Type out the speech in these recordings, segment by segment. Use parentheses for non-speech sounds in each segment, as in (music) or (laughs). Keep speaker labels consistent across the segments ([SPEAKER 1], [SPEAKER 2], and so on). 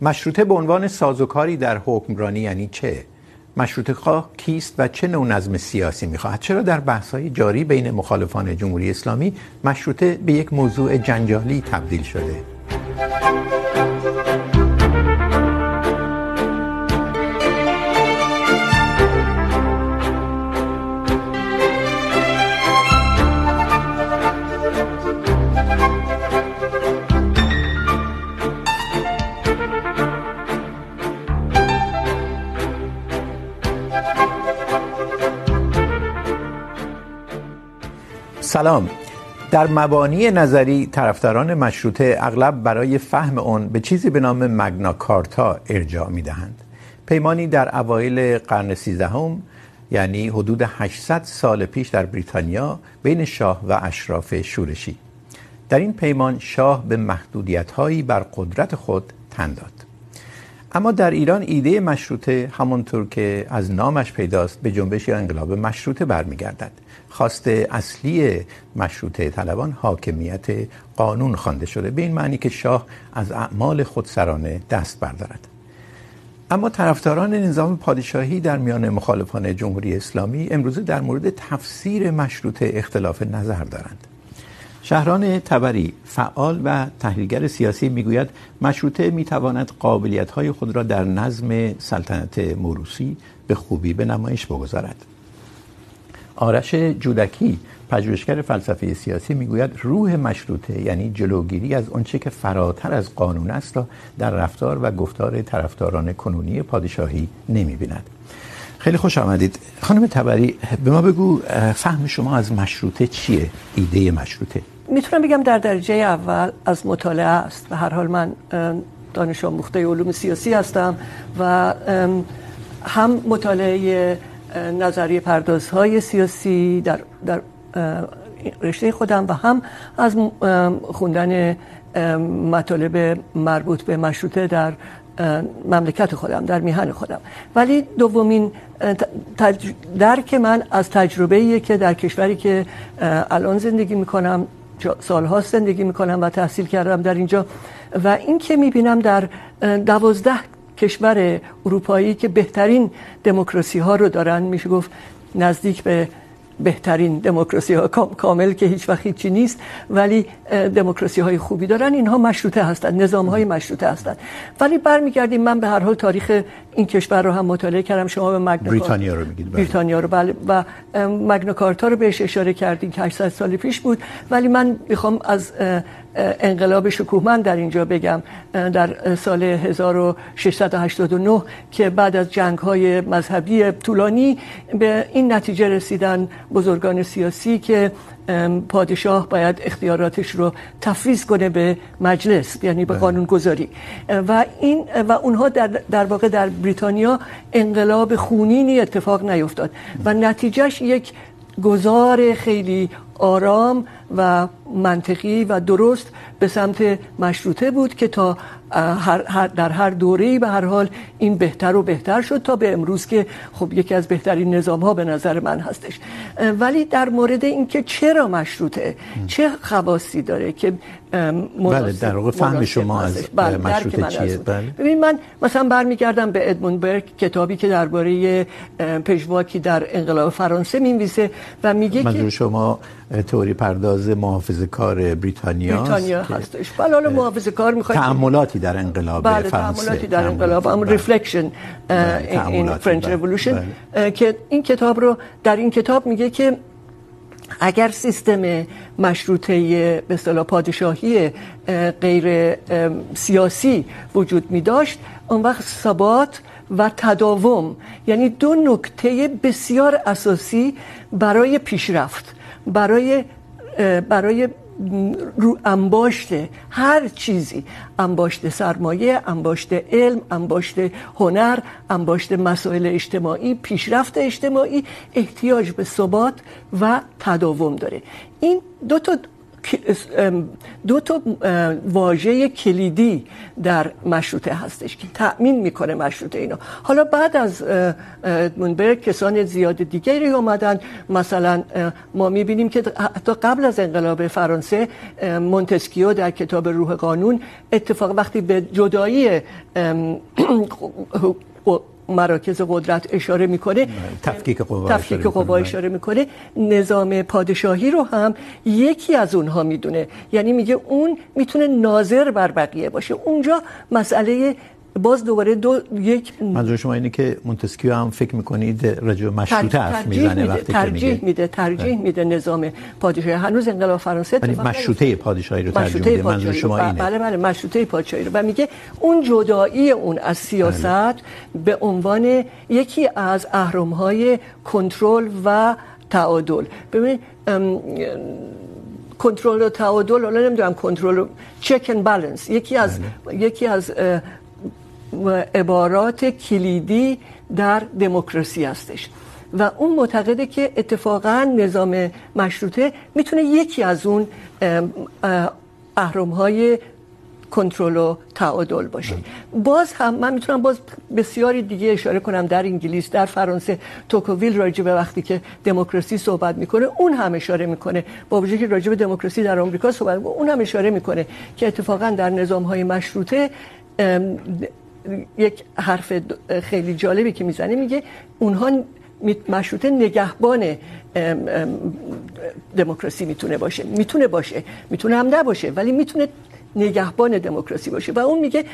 [SPEAKER 1] مشروطه به عنوان سازوکاری در حکمرانی یعنی چه؟ مشروطه خواه کیست و چه نوع نظم سیاسی میخواهد؟ چرا در بحث‌های جاری بین مخالفان جمهوری اسلامی مشروطه به یک موضوع جنجالی تبدیل شده؟ سلام. در مبانی نظری طرفداران مشروطه اغلب برای فهم اون به چیزی به نام مگنا کارتا ارجاع میدهند. پیمانی در اوایل قرن سیزدهم یعنی حدود 800 سال پیش در بریتانیا، بین شاه و اشراف شورشی. در این پیمان شاه به محدودیت‌هایی بر قدرت خود تن داد. اما در ایران ایده مشروطه همونطور که از نامش پیداست، به جنبش یا انقلاب مشروطه برمیگردد. خواست اصلی مشروطه طلبان حاکمیت قانون خوانده شده. به این معنی که شاه از اعمال خودسرانه دست بردارد. اما طرفداران نظام پادشاهی در میان مخالفان جمهوری اسلامی امروزه در مورد تفسیر مشروطه اختلاف نظر دارند. شهران تبری فعال و تحلیلگر سیاسی میگوید مشروطه میتواند قابلیت‌های خود را در نظم سلطنت موروثی به خوبی به نمایش بگذارد. آرش جودکی، پژوهشگر فلسفه سیاسی، میگوید روح مشروطه یعنی جلوگیری از آنچه که فراتر از قانون است را در رفتار و گفتار طرفداران کنونی پادشاهی نمیبیند. خیلی خوش آمدید خانم تبری، به ما بگو فهم شما از مشروطه چیه ایده مشروطه
[SPEAKER 2] میتونم بگم در درجه اول از مطالعه است. و هر حال من دانش آموخته علوم سیاسی هستم و هم مطالعه نظریه پردازهای سیاسی در, در رشته خودم و هم از خوندن مطالب مربوط به مشروطه در مملکت خودم در میهن خودم. ولی دومین تج... درک من از تجربه که در کشوری که الان زندگی میکنم سالها زندگی میکنم و تحصیل کردم در اینجا و این که میبینم در دوازده کشور اروپایی که بهترین دموکراسی ها رو دارن، میشه گفت نزدیک به بهترین دموکراسی ها کامل که هیچ وقت هیچی نیست ولی دموکراسی های خوبی دارن. اینها مشروطه هستند نظام های مشروطه هستند ولی برمیگردیم من به هر حال تاریخ این کشور رو هم مطالعه کردم. شما به مگنا
[SPEAKER 1] بریتانیا رو میگید
[SPEAKER 2] بریتانیا رو بله. و مگنا کارتا رو بهش اشاره کردیم که 800 سال پیش بود. ولی من میخوام از انقلاب شکوهمند در اینجا بگم در سال 1689 که بعد از جنگ های مذهبی طولانی به این نتیجه رسیدن بزرگان سیاسی که پادشاه باید اختیاراتش رو تفویض کنه به مجلس یعنی به قانون گذاری و این و اونها در در واقع در بریتانیا انقلاب خونینی اتفاق نیفتاد. و نتیجهش یک گذار خیلی آرام و منطقی و درست به سمت مشروطه بود که تا هر در هر دوره‌ای به هر حال این بهتر و بهتر شد تا به امروز که خب یکی از بهترین نظام‌ها به نظر من هستش. ولی در مورد اینکه چرا مشروطه چه خواصی داره که
[SPEAKER 1] بله در واقع فهم شما از بله مشروطه چیه؟ بله.
[SPEAKER 2] ببین من مثلا برمیگردم به ادموند برگ کتابی که درباره پژواکی در انقلاب فرانسه می‌نویسه و میگه که
[SPEAKER 1] منظور شما تئوری پرداز محافظه‌کار بریتانیا
[SPEAKER 2] بریتانیا. هستش بله حالا محافظه‌کار می‌خواد
[SPEAKER 1] تأملاتی در انقلاب
[SPEAKER 2] بله
[SPEAKER 1] فرانسه.
[SPEAKER 2] تأملاتی در انقلاب. Um reflection in French revolution که این کتاب رو در این کتاب میگه که اگر سیستم مشروطه به اصطلاح پادشاهی غیر سیاسی وجود می داشت اون وقت ثبات و تداوم یعنی دو نکته بسیار اساسی برای پیشرفت برای برای رو انباشت هر چیزی انباشت سرمایه انباشت علم انباشت هنر انباشت مسائل اجتماعی، پیشرفت اجتماعی، احتیاج به ثبات و تداوم داره. این دو تا دو تا واژه کلیدی در مشروطه هستش که تأمین میکنه مشروطه اینا. حالا بعد از منبر کسان زیاد دیگری اومدن. مثلا ما میبینیم که حتی قبل از انقلاب فرانسه مونتسکیو در کتاب روح قانون اتفاق، وقتی به جدایی (clears throat) مراکز قدرت اشاره میکنه.
[SPEAKER 1] تفکیک قوا
[SPEAKER 2] تفکیک قوا اشاره میکنه. نظام پادشاهی رو هم یکی از اونها میدونه. یعنی میگه اون میتونه ناظر بر بقیه باشه. اونجا مسئله باز دوباره دو یک
[SPEAKER 1] منظور شما اینه که مونتسکیو هم فکر میکنید به مشروطه حرف میزنه وقتی که میگه.
[SPEAKER 2] ترجیح میده ترجیح میده نظام پادشاهی. هنوز انقلاب فرانسه
[SPEAKER 1] یعنی مشروطه پادشاهی رو ترجیح میده. منظور شما اینه.
[SPEAKER 2] بله بله مشروطه پادشاهی رو. و میگه اون جدایی اون از سیاست. به عنوان یکی از اهرم‌های کنترل و تعادل. ببین کنترل و تعادل حالا نمیدونم کنترل چک اند بالانس یکی از بله. یکی از و عبارات کلیدی در دموکراسی هستش. و اون معتقده که اتفاقا نظام مشروطه میتونه یکی از اون اهرم‌های کنترل و تعادل باشه. باز هم من میتونم باز بسیاری دیگه اشاره کنم در انگلیس، در فرانسه. توکوویل راجع به وقتی که دموکراسی صحبت میکنه، اون هم اشاره میکنه. با وجودی که راجع به دموکراسی در آمریکا صحبت میکنه، اون هم اشاره میکنه که اتفاقا در نظام‌های مشروطه یک حرف خیلی جالبی که میزنه میگه اونها مشروطه نگهبان دموکراسی میتونه باشه. میتونه باشه. میتونه هم نباشه ولی میتونه نگهبان دموکراسی باشه. و اون میگه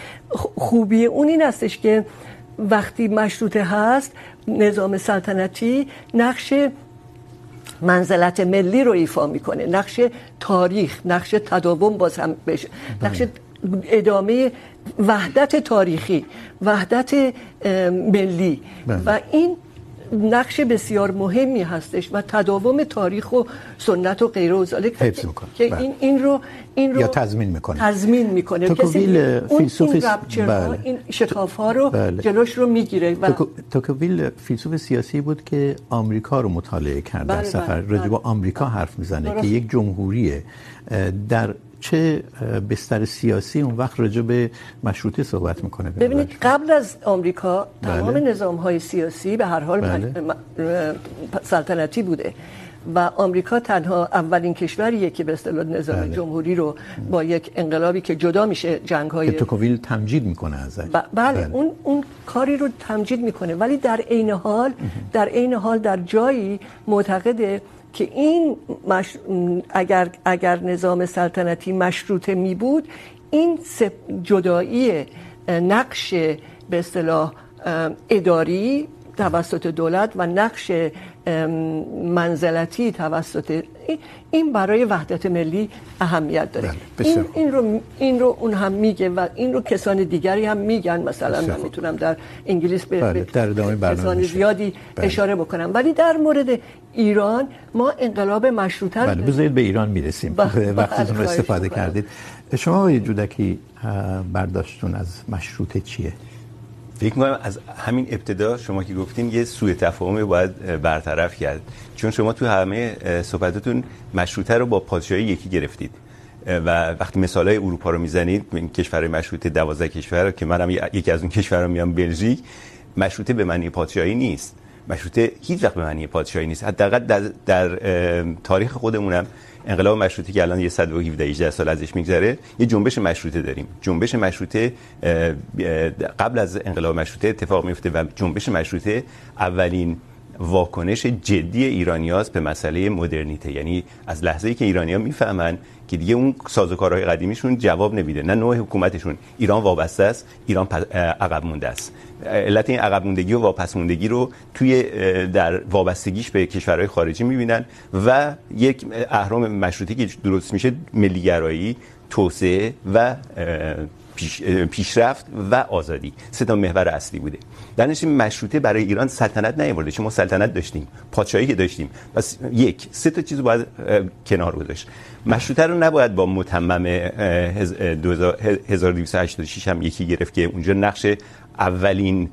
[SPEAKER 2] خوبی اون این هستش که وقتی مشروطه هست نظام سلطنتی نقش منزلت ملی رو ایفا میکنه. نقش تاریخ نقش تداوم باز هم بشه نقش ادامه وحدت تاریخی وحدت ملی. بله. و این نقش بسیار مهمی هستش و تداوم تاریخ و سنت و غیره و ذالک
[SPEAKER 1] حفظ میکنه.
[SPEAKER 2] که این این رو این رو
[SPEAKER 1] یا تضمین میکنه.
[SPEAKER 2] تضمین میکنه.
[SPEAKER 1] توکوویل فیلسوف
[SPEAKER 2] این بله. این شکاف ها رو بله. جلوش رو میگیره و
[SPEAKER 1] توکوویل فیلسوف سیاسی بود که آمریکا رو مطالعه کرد در سفر. راجع به آمریکا حرف میزنه که یک جمهوریه در چه بستر سیاسی اون وقت راجع به مشروطه صحبت میکنه
[SPEAKER 2] ببینید قبل از آمریکا تمام بله. نظام های سیاسی به هر حال بله. سلطنتی بوده و آمریکا تنها اولین کشوریه که به اصطلاح نظام بله. جمهوری رو با یک انقلابی که جدا میشه جنگ های
[SPEAKER 1] توکوویل تمجید میکنه ازش
[SPEAKER 2] ب... بله, بله. اون اون کاری رو تمجید میکنه ولی در عین حال در عین حال در جایی معتقده که این مش... اگر اگر نظام سلطنتی مشروطه می بود، این جدایی نقش به اصطلاح اداری توسط دولت و نقش منزلتی توسط این برای وحدت ملی اهمیت داره. این, این رو این رو اون هم میگه و این رو کسان دیگری هم میگن. مثلا من میتونم در انگلیس به,
[SPEAKER 1] بله. در
[SPEAKER 2] کسان زیادی بله. اشاره بکنم. ولی در مورد ایران ما انقلاب مشروطه
[SPEAKER 1] بله بذارید به ایران میرسیم. (laughs) وقتتون رو استفاده کردید. شما آقای جودکی برداشتون از مشروطه چیه؟
[SPEAKER 3] فکر می‌کنم از همین ابتدا شما که گفتین یه سوء تفاهم باید برطرف کرد. چون شما تو همه صحبتاتون مشروطه رو با پادشاهی یکی گرفتید. و وقتی مثالای اروپا رو میزنید این کشورهای مشروطه 12 کشور که منم یکی از اون کشورها میام بلژیک مشروطه به معنی پادشاهی نیست. مشروطه هیچ وقت به معنی پادشاهی نیست. حداقل در, در تاریخ خودمونم انقلاب مشروطه که الان یه 117 18 سال ازش میگذره، یه جنبش مشروطه داریم. جنبش مشروطه قبل از انقلاب مشروطه اتفاق میفته و جنبش مشروطه اولین واکنش جدی ایرانیاست به مسئله مدرنیته. یعنی از لحظه ای که ایرانیا میفهمن که دیگه اون سازوکارهای قدیمیشون جواب نمیده. نه نوع حکومتشون. ایران وابسته است، ایران عقب مونده است. علت این عقب موندگی و واپس موندگی رو توی در وابستگیش به کشورهای خارجی میبینن و یک اهرام مشروطه که درست میشه، ملیگرایی، توسعه و پیش، پیشرفت و آزادی. سه تا محور اصلی بوده. در نتیجه مشروطه برای ایران سلطنت نیاورده. چون ما سلطنت داشتیم پادشاهی که داشتیم. پس یک سه تا چیز باید کنار گذاشت. مشروطه رو نباید با متمم 1286 هم یکی گرفت که اونجا نقش اولین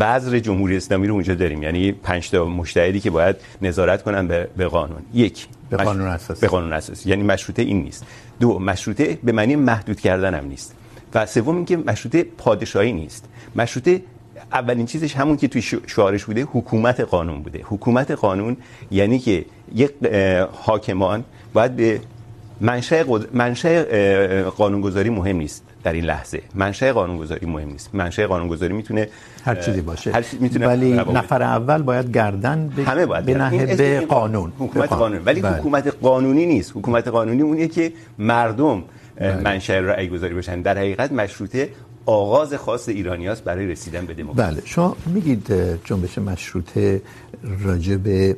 [SPEAKER 3] بذر جمهوری اسلامی رو اونجا داریم. یعنی پنج تا مجتهدی که باید نظارت کنن به, به قانون. یک
[SPEAKER 1] به قانون اساسی.
[SPEAKER 3] به قانون اساسی. یعنی مشروطه این نیست. دو مشروطه به معنی محدود کردن هم نیست. و سوم اینکه مشروطه پادشاهی نیست. مشروطه اولین چیزش همون که توی شعارش بوده حکومت قانون بوده. حکومت قانون یعنی که یک حاکمان باید به منشأ قد... منشأ قانونگذاری مهم نیست در این لحظه. منشأ قانونگذاری مهم نیست. منشأ قانونگذاری میتونه
[SPEAKER 1] هر چیزی باشه.
[SPEAKER 3] هر چیزی میتونه
[SPEAKER 1] ولی نفر اول باید گردن
[SPEAKER 3] به همه باید
[SPEAKER 1] بنهه به قانون.
[SPEAKER 3] حکومت قانون. ولی بله. حکومت قانونی نیست. حکومت قانونی اونیه که مردم. منشأ رأی گذاری باشن در حقیقت مشروطه آغاز خاص ایرانیاست برای رسیدن به دموکراسی.
[SPEAKER 1] بله. شما میگید جنبش مشروطه راجع به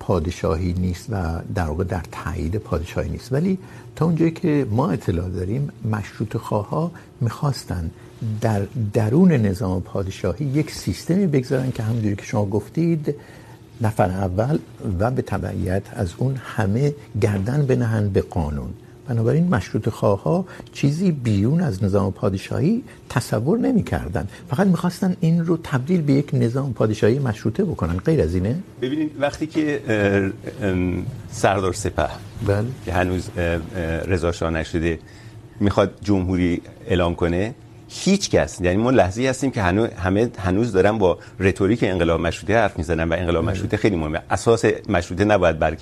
[SPEAKER 1] پادشاهی نیست و در واقع در تایید پادشاهی نیست. ولی تا اونجایی که ما اطلاع داریم مشروط خواها میخواستن در درون نظام پادشاهی یک سیستمی بگذارن که همونجوری که شما گفتید نفر اول و به تبعیت از اون همه گردن بنهن به قانون. بنابراین مشروط خواها چیزی بیرون از نظام پادشاهی تصور نمی کردن. فقط میخواستن این رو تبدیل به یک نظام پادشاهی مشروطه بکنن. غیر از اینه؟
[SPEAKER 3] ببینید وقتی که سردار سپه
[SPEAKER 1] بله.
[SPEAKER 3] که هنوز رضا شاه نشده میخواد جمهوری اعلام کنه هیچ کس یعنی ما لحظه‌ای هستیم که هنوز همه هنوز دارن با رتوریک انقلاب مشروطه حرف میزنن و انقلاب مشروطه خیلی مهمه. اساس مشروطه نباید بر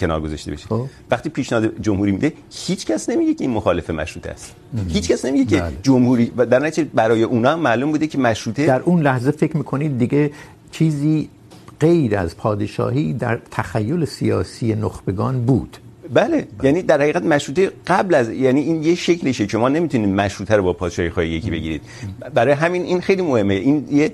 [SPEAKER 3] کنار گذاشته بشه.
[SPEAKER 1] خب.
[SPEAKER 3] وقتی پیشنهاد جمهوری میده هیچ کس نمیگه که این مخالف مشروطه است. هیچ کس نمیگه که بله. جمهوری و در نتیجه برای اونا معلوم بوده که مشروطه
[SPEAKER 1] در اون لحظه فکر میکنید دیگه چیزی غیر از پادشاهی در تخیل سیاسی نخبگان بود.
[SPEAKER 3] بله. بله یعنی در حقیقت مشروطه قبل از یعنی این یه شکلشه. که ما نمیتونیم مشروطه رو با پادشاهی خواهی یکی بگیرید. برای همین این خیلی مهمه. این یه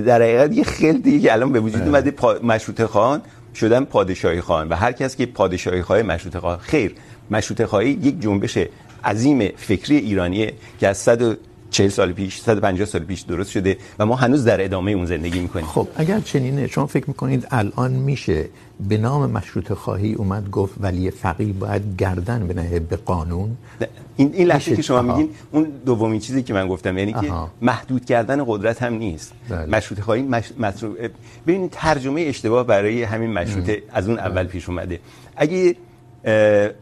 [SPEAKER 3] در حقیقت یه خیلی که الان به وجود اومده پا... مشروطه خواهان شدن پادشاهی خواهان و هر کس که پادشاهی خواهی مشروطه خواهان خیر. مشروطه خواهی یک جنبش عظیم فکری ایرانیه که از 100 40 سال پیش 150 سال پیش درست شده و ما هنوز در ادامه اون زندگی میکنیم.
[SPEAKER 1] خب اگر چنینه شما فکر میکنید الان میشه به نام مشروط خواهی اومد گفت ولی فقیه باید گردن بنه به قانون.
[SPEAKER 3] این این لحظه که شما میگین اون دومین چیزی که من گفتم یعنی که محدود کردن قدرت هم نیست. بله. مشروط خواهی مش... مطروح ببینید ترجمه اشتباه برای همین مشروطه از اون اول پیش اومده. اگه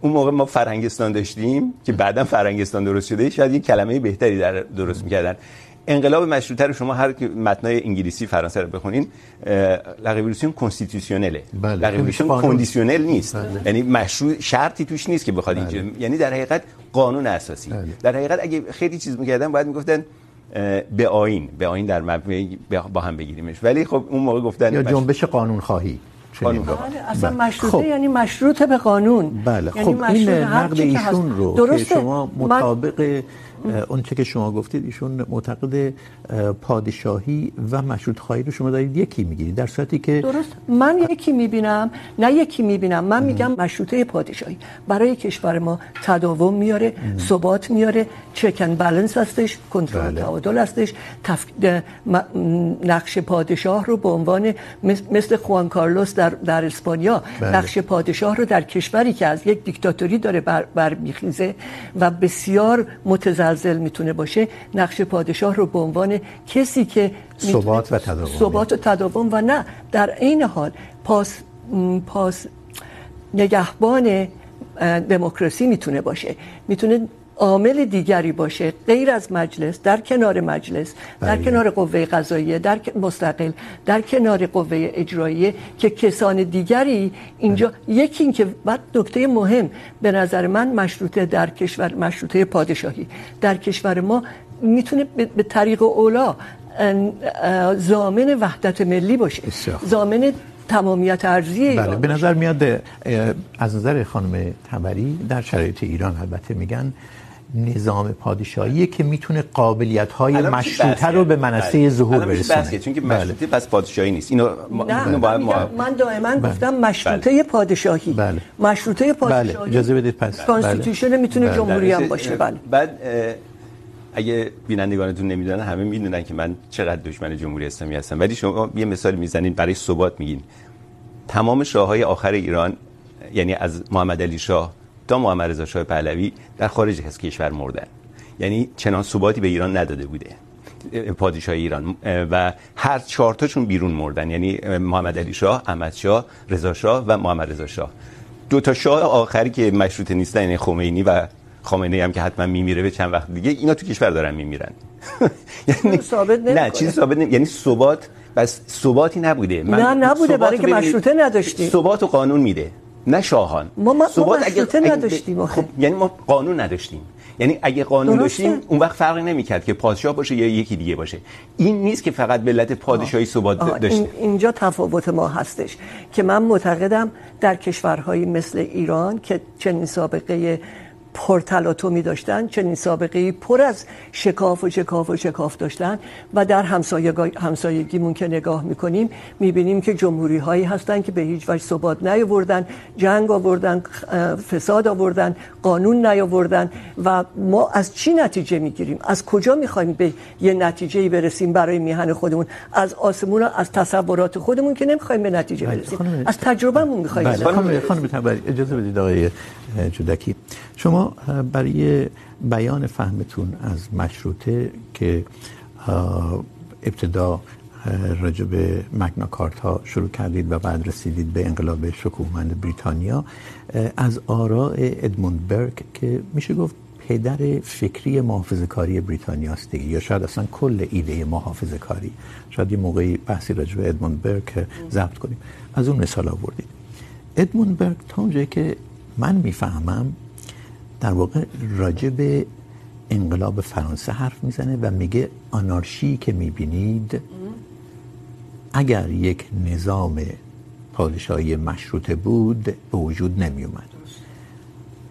[SPEAKER 3] اون موقع ما فرهنگستان داشتیم که بعدا فرهنگستان درست شده شاید یک کلمه بهتری در درست میکردن. انقلاب مشروطه رو شما هر متنای انگلیسی فرانسه رو بخونین لا ریولوسیون کنستیتوسیونله لا ریولوسیون کندیسیونل نیست. یعنی مشروع شرطی توش نیست که بخواد اینجا یعنی در حقیقت قانون اساسی. در حقیقت اگه خیلی چیز میکردن باید میگفتن به آیین. به آیین در مبنی با هم بگیریمش. ولی خب اون موقع گفتن
[SPEAKER 1] یا جنبش قانون خواهی
[SPEAKER 2] قانون بله اصلا مشروطه خب. یعنی مشروط به قانون.
[SPEAKER 1] بله. یعنی خب این نقد ایشون رو درسته. که شما مطابق اون چه که شما گفتید ایشون معتقد پادشاهی و مشروط خواهی رو شما دارید یکی میگیرید. در صورتی که
[SPEAKER 2] درست. من یکی میبینم نه یکی میبینم. من میگم مشروطه پادشاهی. برای کشور ما تداوم میاره ثبات میاره چکن بالانس هستش کنترل بله. تعادل هستش. تف... نقش پادشاه رو به عنوان مثل خوان کارلوس در در اسپانیا بله. نقش پادشاه رو در کشوری که از یک دیکتاتوری داره بر, بر میخیزه و بسیار متزلزل متزلزل میتونه باشه نقش پادشاه رو به عنوان کسی که
[SPEAKER 1] ثبات و تداوم.
[SPEAKER 2] ثبات و تداوم و نه. در عین حال پاس پاس نگهبان دموکراسی میتونه باشه. میتونه عامل دیگری باشه. غیر از مجلس در کنار مجلس. در کنار قوه قضاییه در مستقل در کنار قوه اجراییه که کسان دیگری اینجا. یکی این که بعد نکته مهم به نظر من مشروطه در کشور مشروطه پادشاهی. در کشور ما میتونه به طریق اولا ضامن وحدت ملی باشه. ضامن تمامیت ارضی
[SPEAKER 1] بله به نظر میاد از نظر خانم تبری در شرایط ایران البته میگن نظام پادشاهی که میتونه قابلیت های مشروطه رو به منصه ظهور برسونه.
[SPEAKER 3] چون که مشروطه پس پادشاهی نیست. اینو
[SPEAKER 2] اینو باید ما من دائما گفتم مشروطه پادشاهی.
[SPEAKER 1] بله.
[SPEAKER 2] مشروطه پادشاهی
[SPEAKER 1] بله. اجازه بدید پس.
[SPEAKER 2] کانستیتوشن میتونه جمهوری هم باشه. بله.
[SPEAKER 3] بعد اگه بینندگانتون نمیدونن همه میدونن که من چقدر دشمن جمهوری اسلامی هستم. ولی شما یه مثال میزنین برای ثبات میگین. تمام شاههای آخر ایران یعنی از محمد علی شاه تا محمد رضا شاه پهلوی در خارج از کشور مردن یعنی چنان ثباتی به ایران نداده بوده. پادشاهی ایران. و هر چهار تاشون بیرون مردن. یعنی محمد علی شاه، احمد شاه، رضا شاه و محمد رضا شاه. دو تا شاه آخری که مشروطه نیستن یعنی خمینی و خامنه ای هم که حتما میمیره به چند وقت دیگه اینا تو کشور دارن میمیرن. (laughs)
[SPEAKER 2] یعنی ثابت
[SPEAKER 3] نه چیزی ثابت نمی یعنی ثبات بس ثباتی نبوده.
[SPEAKER 2] من نه نبوده. برای که مشروطه نداشتیم.
[SPEAKER 3] ثبات و قانون میده. نه شاهان.
[SPEAKER 2] ما, ما, ما اگه... نداشتیم
[SPEAKER 3] خب یعنی ما قانون نداشتیم. یعنی اگه قانون داشتیم اون وقت فرقی نمیکرد که پادشاه باشه یا یکی دیگه باشه. این نیست که فقط ملت پادشاهی ثبات داشته.
[SPEAKER 2] این اینجا تفاوت ما هستش که من معتقدم در کشورهای مثل ایران که چنین سابقه پرتلاطمی داشتن چنین سابقه پر از شکاف و شکاف و شکاف داشتن و در همسایگیمون که نگاه میکنیم میبینیم که جمهوری هایی هستن که به هیچ وجه ثبات نیاوردن جنگ آوردن فساد آوردن قانون نیاوردن و ما از چی نتیجه میگیریم؟ از کجا میخوایم به یه نتیجه برسیم برای میهن خودمون؟ از آسمون از تصورات خودمون که نمیخوایم به نتیجه برسیم. از تجربهمون میخوایم
[SPEAKER 1] خانم خانم اجازه بدید آقای جودکی شما برای بیان فهمتون از مشروطه که ابتدا راجع به مگنا کارتا شروع کردید و بعد رسیدید به انقلاب شکوهمند بریتانیا از آراء ادموند برک که میشه گفت پدر فکری محافظه کاری بریتانیا است دیگه، یا شاید اصلا کل ایده محافظه کاری شاید یه موقعی بحثی راجع به ادموند برک ضبط کنیم. از اون مثال آوردید. ادموند برک تا اونجایی که من میفهمم در واقع راجع به انقلاب فرانسه حرف میزنه و میگه آنارشی که میبینید اگر یک نظام پادشاهی مشروطه بود به وجود نمی اومد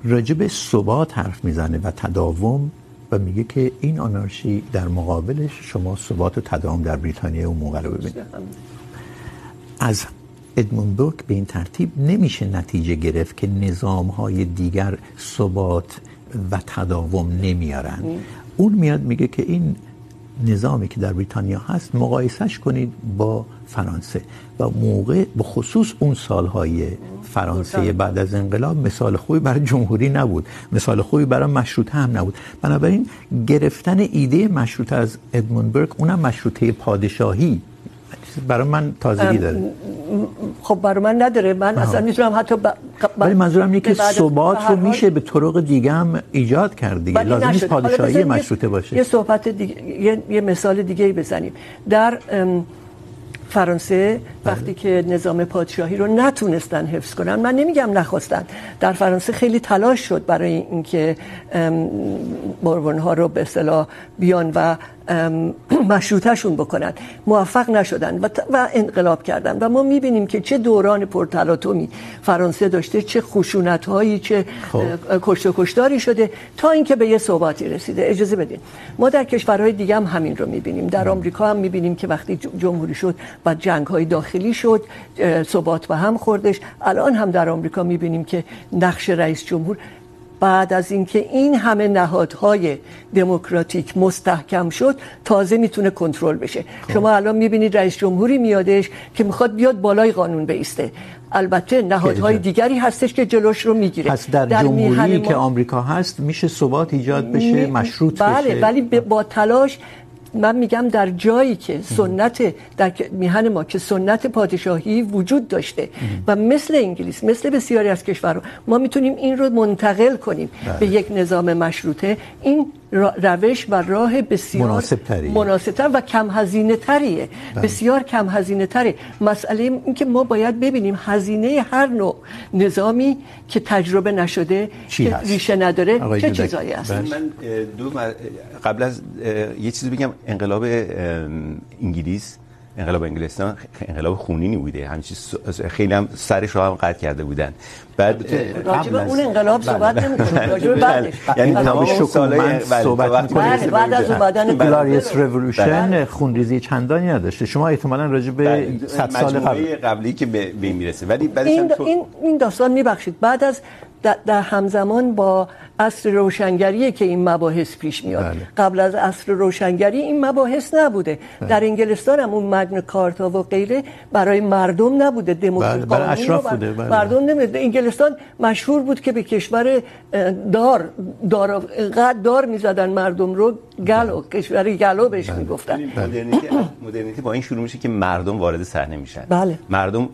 [SPEAKER 1] راجع به ثبات حرف میزنه و تداوم و میگه که این آنارشی در مقابلش شما ثبات و تداوم در بریتانیا اون موقع رو ببینید. از ادمون بورک به این ترتیب نمیشه نتیجه گرفت که نظام های دیگر ثبات و تداوم نمیارن. اون میاد میگه که این نظامی که در بریتانیا هست مقایسش کنید با فرانسه و موقع به خصوص اون سالهای فرانسه بعد از انقلاب مثال خوبی برای جمهوری نبود. مثال خوبی برای مشروطه هم نبود. بنابراین گرفتن ایده مشروطه از ادمون برک اونم مشروطه پادشاهی برای من تازگی داره.
[SPEAKER 2] خب برای من نداره. من اصلا میتونم حتی ب...
[SPEAKER 1] ولی منظورم اینه که ثبات رو میشه به طرق دیگه هم ایجاد کرد دیگه. لازم نیست پادشاهی مشروطه باشه.
[SPEAKER 2] یه صحبت دیگه یه, یه مثال دیگه بزنیم. در فرانسه وقتی که نظام پادشاهی رو نتونستن حفظ کنن من نمیگم نخواستن. در فرانسه خیلی تلاش شد برای اینکه بوربون ها رو به اصطلاح بیان و (clears throat) مشروطهشون بکنن. موفق نشدن و, و انقلاب کردن. و ما میبینیم که چه دوران پرتلاطمی فرانسه داشته چه خشونت هایی چه کشت و کشتاری شده تا اینکه به یه ثباتی رسیده. اجازه بدین. ما در کشورهای دیگه هم همین رو میبینیم. در آمریکا هم میبینیم که وقتی جمهوری شد و جنگ های داخلی شد ثبات به هم خوردش. الان هم در آمریکا میبینیم که نقش رئیس جمهور بعد از اینکه این همه نهادهای دموکراتیک مستحکم شد تازه میتونه کنترل بشه خوب. شما الان میبینید رئیس جمهوری میادش که میخواد بیاد بالای قانون بیسته البته نهادهای دیگری هستش که جلوش رو میگیره
[SPEAKER 1] پس در, در جمهوری. که آمریکا هست میشه ثبات ایجاد بشه می... مشروط
[SPEAKER 2] بله
[SPEAKER 1] بشه
[SPEAKER 2] بله ولی با تلاش من میگم در جایی که سنت در میهن ما که سنت پادشاهی وجود داشته و مثل انگلیس مثل بسیاری از کشورها ما میتونیم این رو منتقل کنیم. به یک نظام مشروطه. این روش و راه بسیار
[SPEAKER 1] مناسب تری
[SPEAKER 2] مناسب تر و کم هزینه تریه. بله. بسیار کم هزینه تره. مسئله این که ما باید ببینیم هزینه هر نوع نظامی که تجربه نشده که ریشه نداره چه چیزایی است
[SPEAKER 3] من دو قبل از یه چیزی بگم. انقلاب انگلیس انقلاب انگلستان انقلاب خونینی بوده. همین چیز خیلی هم سرش رو هم قطع کرده بودن.
[SPEAKER 2] بعد راجب اون انقلاب صحبت نمی‌کنیم. (laughs) راجب بعدش
[SPEAKER 1] یعنی تمام سالهای صحبت می‌کنیم.
[SPEAKER 2] بعد از اومدن
[SPEAKER 1] گلاریوس ریولوشن خونریزی چندانی نداشته. شما احتمالاً راجب 100 سال قبل.
[SPEAKER 3] قبلی که به میرسه. ولی
[SPEAKER 2] بعدش این این این داستان میبخشید. بعد از در همزمان با عصر روشنگریه که این مباحث پیش میاد.
[SPEAKER 1] بله.
[SPEAKER 2] قبل از عصر روشنگری این مباحث نبوده.
[SPEAKER 1] بله.
[SPEAKER 2] در انگلستان هم اون مگن کارتا و غیره برای مردم نبوده.
[SPEAKER 1] بله،
[SPEAKER 2] دموکراسی
[SPEAKER 1] برای اشراف بوده، بله.
[SPEAKER 2] مردم نمیده انگلستان مشهور بود که به کشور دار دار قد دار میزدن مردم رو. گلو کشور گلو بهش
[SPEAKER 1] بله.
[SPEAKER 2] میگفتن.
[SPEAKER 3] مدرنیته مدرنیته با این شروع میشه که مردم وارد صحنه میشن.
[SPEAKER 2] بله.
[SPEAKER 3] مردم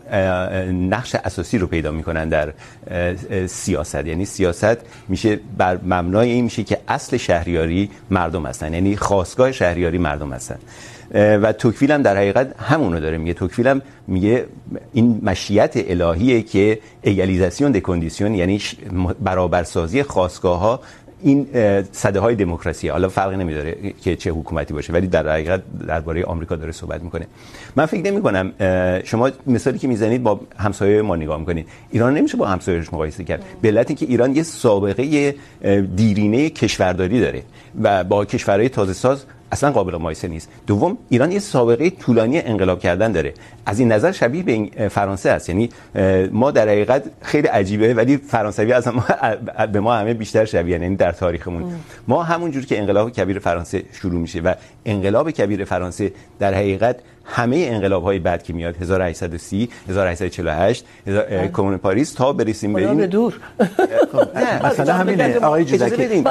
[SPEAKER 3] نقش اساسی رو پیدا میکنن در سیاست. سیاست. یعنی سیاست میشه بر مبنای این میشه که اصل شهریاری مردم هستن. یعنی خواستگاه شهریاری مردم هستن. و توکفیل هم در حقیقت همونو داره میگه. توکفیل هم میگه این مشیت الهیه که ایالیزاسیون دکندیسیون یعنی برابرسازی خواستگاه ها این صده های دموکراسی، حالا فرقی نمیداره که چه حکومتی باشه، ولی در حقیقت درباره آمریکا داره صحبت میکنه. من فکر نمی کنم شما مثالی که میزنید با همسایه ما نگاه میکنید. ایران نمیشه با همسایه‌اش مقایسه کرد. به علت اینکه ایران یه سابقه دیرینه کشورداری داره و با کشورهای تازه ساز اصلا قابل مقایسه نیست. دوم ایران یه سابقه طولانی انقلاب کردن داره. از این نظر شبیه به فرانسه است. یعنی ما در حقیقت خیلی عجیبه ولی فرانسوی از ما به ما همه بیشتر شبیه یعنی در تاریخمون. ما همون جور که انقلاب کبیر فرانسه شروع میشه و انقلاب کبیر فرانسه در حقیقت همه انقلاب های بعد که میاد 1830 1848 کمون پاریس تا برسیم به
[SPEAKER 2] این دور. (laughs)
[SPEAKER 1] مثلا همینه. آقای جودکی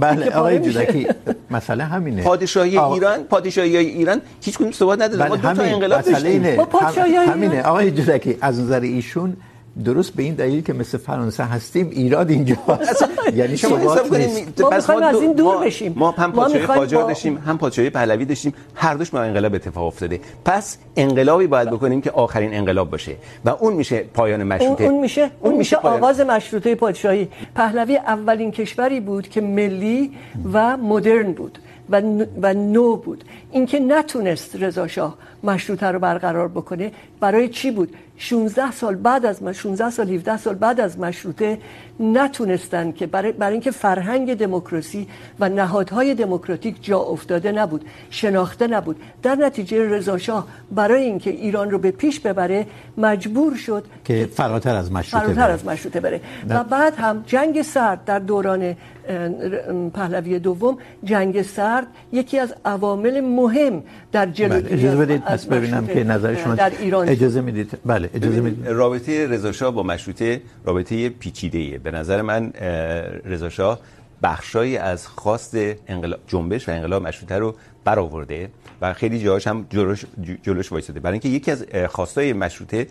[SPEAKER 1] بله آقای جودکی مثلا همینه.
[SPEAKER 3] پادشاهی ایران پادشاهی ایران هیچ کدوم ثبات نداره. ما دو تا انقلاب داشتیم.
[SPEAKER 2] ما پادشاهی
[SPEAKER 1] همینه. آقای جودکی از نظر ایشون درست به این دلیل که مثل فرانسه هستیم ایراد اینجاست. (laughs) یعنی
[SPEAKER 3] شما حساب کنید
[SPEAKER 2] ما پس ما از این دور بشیم.
[SPEAKER 3] ما هم پادشاهی قاجار با... داشتیم هم پادشاهی پهلوی داشتیم. هر دوش ما انقلاب اتفاق افتاده. پس انقلابی باید بکنیم که آخرین انقلاب باشه و اون میشه پایان مشروطه.
[SPEAKER 2] اون میشه اون میشه آغاز مشروطه پادشاهی. پهلوی اولین کشوری بود که ملی و مدرن بود. و, و نو بود. اینکه نتونست رضا شاه مشروطه رو برقرار بکنه برای چی بود؟ 16 سال بعد از 16 سال 17 سال بعد از مشروطه نتونستن که برای, برای اینکه فرهنگ دموکراسی و نهادهای دموکراتیک جا افتاده نبود شناخته نبود. در نتیجه رضا شاه برای اینکه ایران رو به پیش ببره مجبور شد
[SPEAKER 1] که فراتر از مشروطه
[SPEAKER 2] فراتر از مشروطه بره. نه. و بعد هم جنگ سرد در دوران پهلوی دوم جنگ سرد یکی از عوامل مهم در جلوگیری
[SPEAKER 1] اجازه بدید پس ببینم که نظر شما
[SPEAKER 2] در ایران.
[SPEAKER 1] اجازه میدید. بله اجازه میدید.
[SPEAKER 3] رابطه رضا شاه با مشروطه رابطه پیچیده ایه به نظر من رضا شاه بخشایی از خواست انقلاب جنبش و انقلاب مشروطه رو برآورده و خیلی جاهاش هم جلوش جلوش وایساده برای اینکه یکی از خواستای مشروطه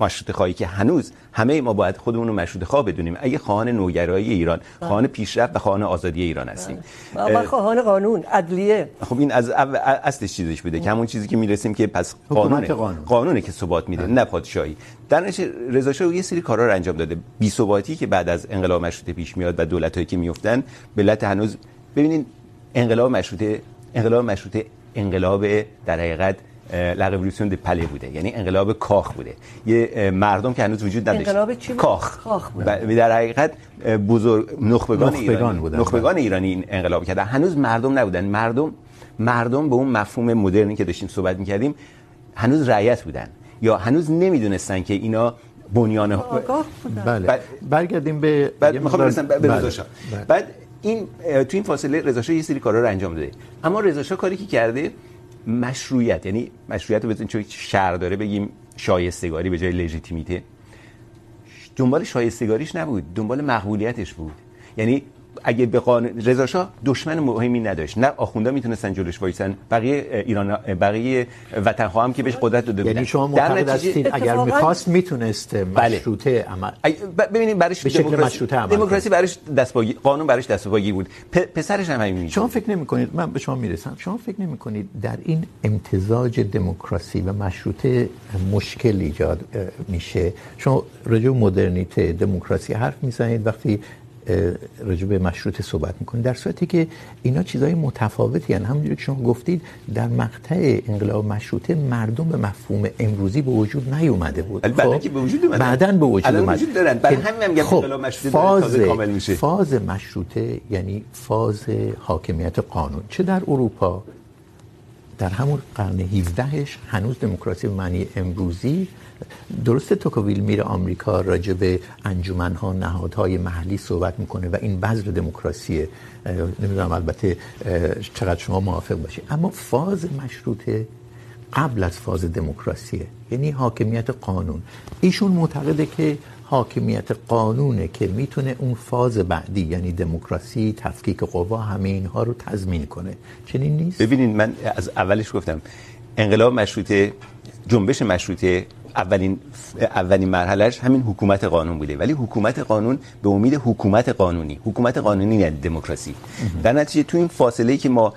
[SPEAKER 3] مشروطه خواهی که هنوز همه ما باید خودمون رو مشروطه خواه بدونیم. اگه خواهان نوگرایی ایران خواهان پیشرفت و خواهان آزادی ایران هستیم.
[SPEAKER 2] و خواهان قانون عدلیه.
[SPEAKER 3] خب این از اصلش چیزش بوده که همون چیزی که میرسیم که پس قانونه
[SPEAKER 1] قانون.
[SPEAKER 3] قانونه که ثبات میده نه پادشاهی. در نتیجه رضا شاه یه سری کارا رو انجام داده. بی ثباتی که بعد از انقلاب مشروطه پیش میاد و دولتایی که میافتن ملت هنوز ببینید انقلاب مشروطه انقلاب مشروطه انقلاب در حقیقت لا ریولوسیون د پله بوده. یعنی انقلاب کاخ بوده. یه مردم که هنوز وجود نداشت.
[SPEAKER 2] انقلاب چی بود؟
[SPEAKER 3] کاخ.
[SPEAKER 2] کاخ بوده
[SPEAKER 3] و در حقیقت بزرگ نخبگان,
[SPEAKER 1] نخبگان
[SPEAKER 3] ایرانی
[SPEAKER 1] بودن.
[SPEAKER 3] نخبگان ایرانی این انقلاب کردن. هنوز مردم نبودن. مردم مردم به اون مفهوم مدرنی که داشتیم صحبت میکردیم هنوز رعیت بودن. یا هنوز نمیدونستن که اینا بنیان
[SPEAKER 2] آگاه بودن.
[SPEAKER 1] بله. برگردیم به
[SPEAKER 3] بعد میخوام برسم به رضا شاه بعد این تو این فاصله رضا شاه یه سری کارا رو انجام داده. اما رضا شاه کاری که کرده مشروعیت یعنی مشروعیت رو بزنیم چون شر داره، بگیم شایستگاری به جای لژیتیمیته دنبال شایستگاریش نبود، دنبال مقبولیتش بود. یعنی اگه به قانون رضا شاه دشمن مهمی نداشت. نه آخوندا میتونستن جلوش وایسن بقیه ایران بقیه وطن خواهم که بهش قدرت داده
[SPEAKER 1] بودن. یعنی شما معتقد هستید اگر میخواست میتونست مشروطه عمل
[SPEAKER 3] ببینید براش
[SPEAKER 1] به شکل مشروطه عمل
[SPEAKER 3] دموکراسی براش دستپاگی قانون براش دستپاگی بود. پسرش هم همین
[SPEAKER 1] شما فکر نمی‌کنید من به شما میرسم. شما فکر نمی‌کنید در این امتزاج دموکراسی و مشروطه مشکل ایجاد میشه؟ شما راجع به مدرنیته دموکراسی حرف میزنید. وقتی راجع به مشروطه صحبت میکنید در صورتی که اینا چیزای متفاوتی هستند همونجوری که شما گفتید در مقطع انقلاب مشروطه مردم به مفهوم امروزی به وجود نیومده بود.
[SPEAKER 3] بعدن که به وجود اومدن
[SPEAKER 1] بعدن به وجود
[SPEAKER 3] اومد وجود دارن. برای همین میگم
[SPEAKER 1] خب.
[SPEAKER 3] انقلاب مشروطه تازه کامل میشه.
[SPEAKER 1] فاز مشروطه یعنی فاز حاکمیت قانون. چه در اروپا در همون قرن 17 هنوز دموکراسی به معنی امروزی، درسته توکوویل میره آمریکا راجع به انجمنها، نهادهای محلی صحبت میکنه و این بذر دموکراسیه نمیدونم البته چقدر شما موافق باشی. اما فاز مشروطه قبل از فاز دموکراسیه یعنی حاکمیت قانون. ایشون معتقده که حاکمیت قانونه که میتونه اون فاز بعدی یعنی دموکراسی تفکیک قوا همه اینها رو تضمین کنه. چنین نیست؟
[SPEAKER 3] ببینید من از اولش گفتم انقلاب مشروطه جنبش مشروطه اولین اولین مرحلهش همین حکومت قانون بوده. ولی حکومت قانون به امید حکومت قانونی. حکومت قانونی یعنی دموکراسی. در نتیجه تو این فاصله ای که ما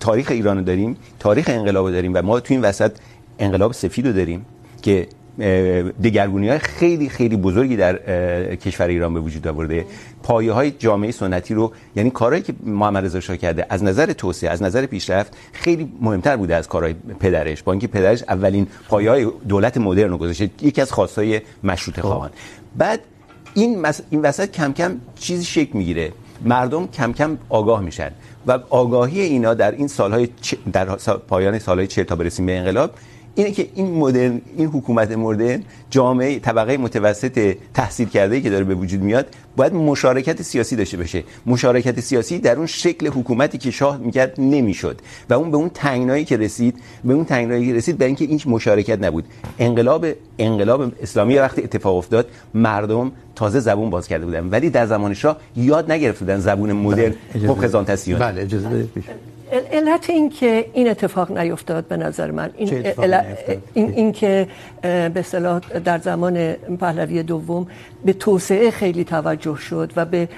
[SPEAKER 3] تاریخ ایران رو داریم تاریخ انقلاب رو داریم و ما تو این وسط انقلاب سفید رو داریم که دگرگونی های خیلی خیلی بزرگی در کشور ایران به وجود آورده. پایه های جامعه سنتی رو یعنی کارهایی که محمد رضا شاه کرده از نظر توسعه از نظر پیشرفت خیلی مهمتر بوده از کارهای پدرش. با اینکه پدرش اولین پایه های دولت مدرن رو گذاشته یکی از خواستای مشروطه خواهان. بعد این مس... این وسط کم کم چیزی شکل میگیره. مردم کم کم آگاه میشن. و آگاهی اینا در این سالهای چ... در پایان سالهای 40 تا برسیم به انقلاب اینه که این مدرن این حکومت مدرن جامعه طبقه متوسط تحصیل کرده که داره به وجود میاد باید مشارکت سیاسی داشته باشه. مشارکت سیاسی در اون شکل حکومتی که شاه میکرد نمیشد و اون به اون تنگنایی که رسید به اون تنگنایی که رسید برای اینکه این مشارکت نبود. انقلاب انقلاب اسلامی وقتی اتفاق افتاد مردم تازه زبون باز کرده بودن. ولی در زمان شاه یاد نگرفته بودن زبون مدرن پوپرزانتاسیون
[SPEAKER 1] بله اجازه بدید.
[SPEAKER 2] علت این که این اتفاق نیفتاد به نظر من این این این که به اصطلاح در زمان پهلوی دوم به توسعه خیلی توجه شد و به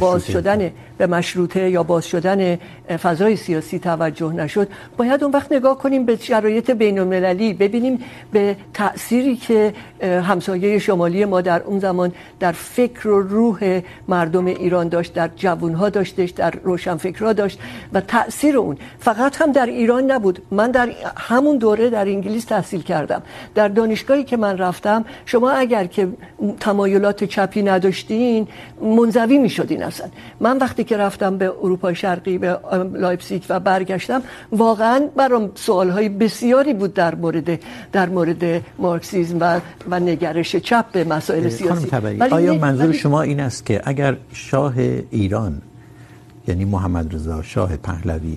[SPEAKER 2] باز شدن به مشروطه یا باز شدن فضای سیاسی توجه نشد. باید اون وقت نگاه کنیم به شرایط بین المللی ببینیم به تأثیری که همسایه شمالی ما در اون زمان در فکر و روح مردم ایران داشت در جوانها داشتش در روشنفکرها داشت و تأثیر اون. فقط هم در ایران نبود. من در همون دوره در انگلیس تحصیل کردم. در دانشگاهی که من رفتم شما اگر که تمایلات چپی نداشتین منزوی میشدین اصلا. من وقتی که رفتم به اروپای شرقی به لایپزیگ و برگشتم واقعا برام سوالهای بسیاری بود در مورد در مورد مارکسیسم و و نگرش چپ به مسائل سیاسی.
[SPEAKER 1] ولی آیا منظور شما این است که اگر شاه ایران یعنی محمد رضا شاه پهلوی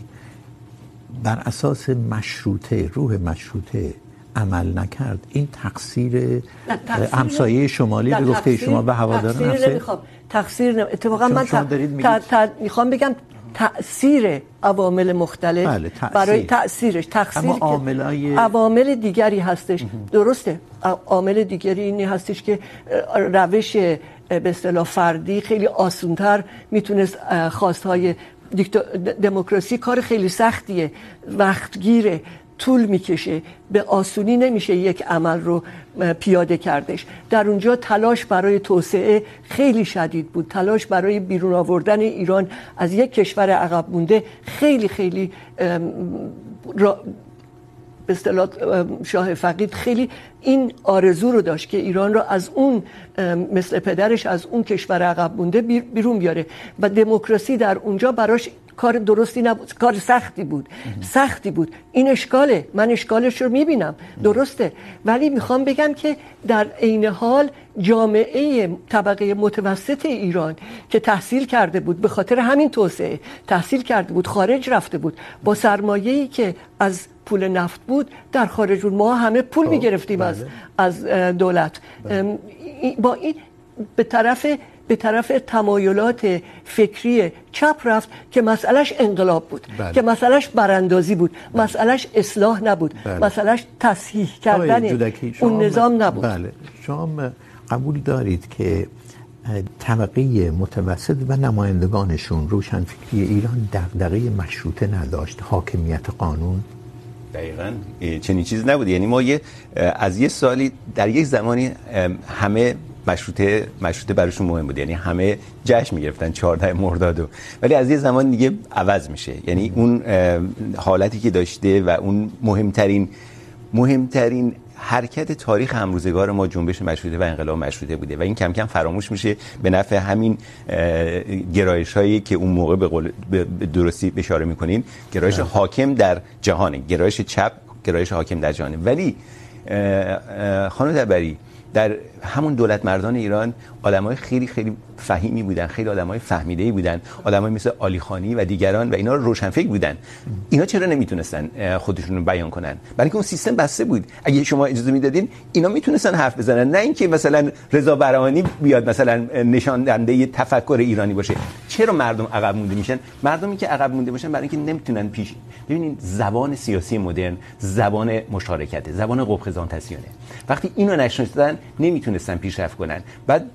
[SPEAKER 1] بر اساس مشروطه روح مشروطه عمل نکرد. این تقصیر همسایه شمالی رو گفته شما به هواداران
[SPEAKER 2] نفسه تقصیر نه اتفاقا من تا تا میخوام بگم تاثیر عوامل مختلف
[SPEAKER 1] بله
[SPEAKER 2] برای تاثیرش تقصیر
[SPEAKER 1] اما عاملای
[SPEAKER 2] عوامل دیگری هستش. درسته. عامل دیگری این هستش که روش به اصطلاح فردی خیلی آسان‌تر میتونست خواستهای دموکراسی کار خیلی سختیه. وقتگیره. طول میکشه. به آسونی نمیشه یک عمل رو پیاده کردش. در اونجا تلاش برای توسعه خیلی شدید بود. تلاش برای بیرون آوردن ایران از یک کشور عقب مونده خیلی خیلی را، به اصطلاح شاه فقید خیلی این آرزو رو داشت که ایران رو از اون مثل پدرش از اون کشور عقب مونده بیرون بیاره. و دموکراسی در اونجا براش کار درستی نبود. کار سختی بود. سختی بود. این اشکاله. من اشکالش رو میبینم. درسته. ولی میخوام بگم که در عین حال جامعه طبقه متوسط ایران که تحصیل کرده بود به خاطر همین توسعه تحصیل کرده بود خارج رفته بود با سرمایه‌ای که از پول نفت بود در خارج بود ما همه پول میگرفتیم از از دولت. با این به طرف به طرف تمایلات فکری چپ رفت که مسئلهش انقلاب بود بله. که مسئلهش براندازی بود بله. مسئلهش اصلاح نبود بله. مسئلهش تصحیح کردن اون نظام نبود
[SPEAKER 1] بله شما قبول دارید که طبقه متوسط و نمایندگانشون روشن فکری ایران دغدغه مشروطه نداشت حاکمیت قانون
[SPEAKER 3] دقیقا چنین چیزی نبود یعنی ما یه از یه سالی در یک زمانی همه مشروطه مشروطه براشون مهم بود. یعنی همه جشن میگرفتن 14 مرداد ولی از یه زمان دیگه عوض میشه. یعنی اون حالتی که داشته و اون مهمترین مهمترین حرکت تاریخ همروزگار ما جنبش مشروطه و انقلاب مشروطه بوده و این کم کم فراموش میشه به نفع همین گرایش هایی که اون موقع به قول به درستی اشاره میکنین. گرایش حاکم در جهانه. گرایش چپ گرایش حاکم در جهانه. ولی خانم دبری در همون دولت مردان ایران آدمای خیلی خیلی فهیمی بودن. خیلی آدمای فهمیده‌ای بودن. آدمای مثل علی خانی و دیگران و اینا روشنفکر بودن. اینا چرا نمیتونستن خودشون رو بیان کنن؟ برای بلکه اون سیستم بسته بود. اگه شما اجازه میدادین، اینا میتونستن حرف بزنن. نه اینکه مثلا رضا برهانی بیاد مثلا نشان دهنده تفکر ایرانی باشه. چرا مردم عقب مونده میشن؟ مردمی که عقب مونده باشن برای اینکه نمیتونن پیش ببینید زبان سیاسی مدرن، زبان مشارکته زبان قبخزانتسیونه وقتی اینو نشناختن نمیتونستن پیشرفت کنن. بعد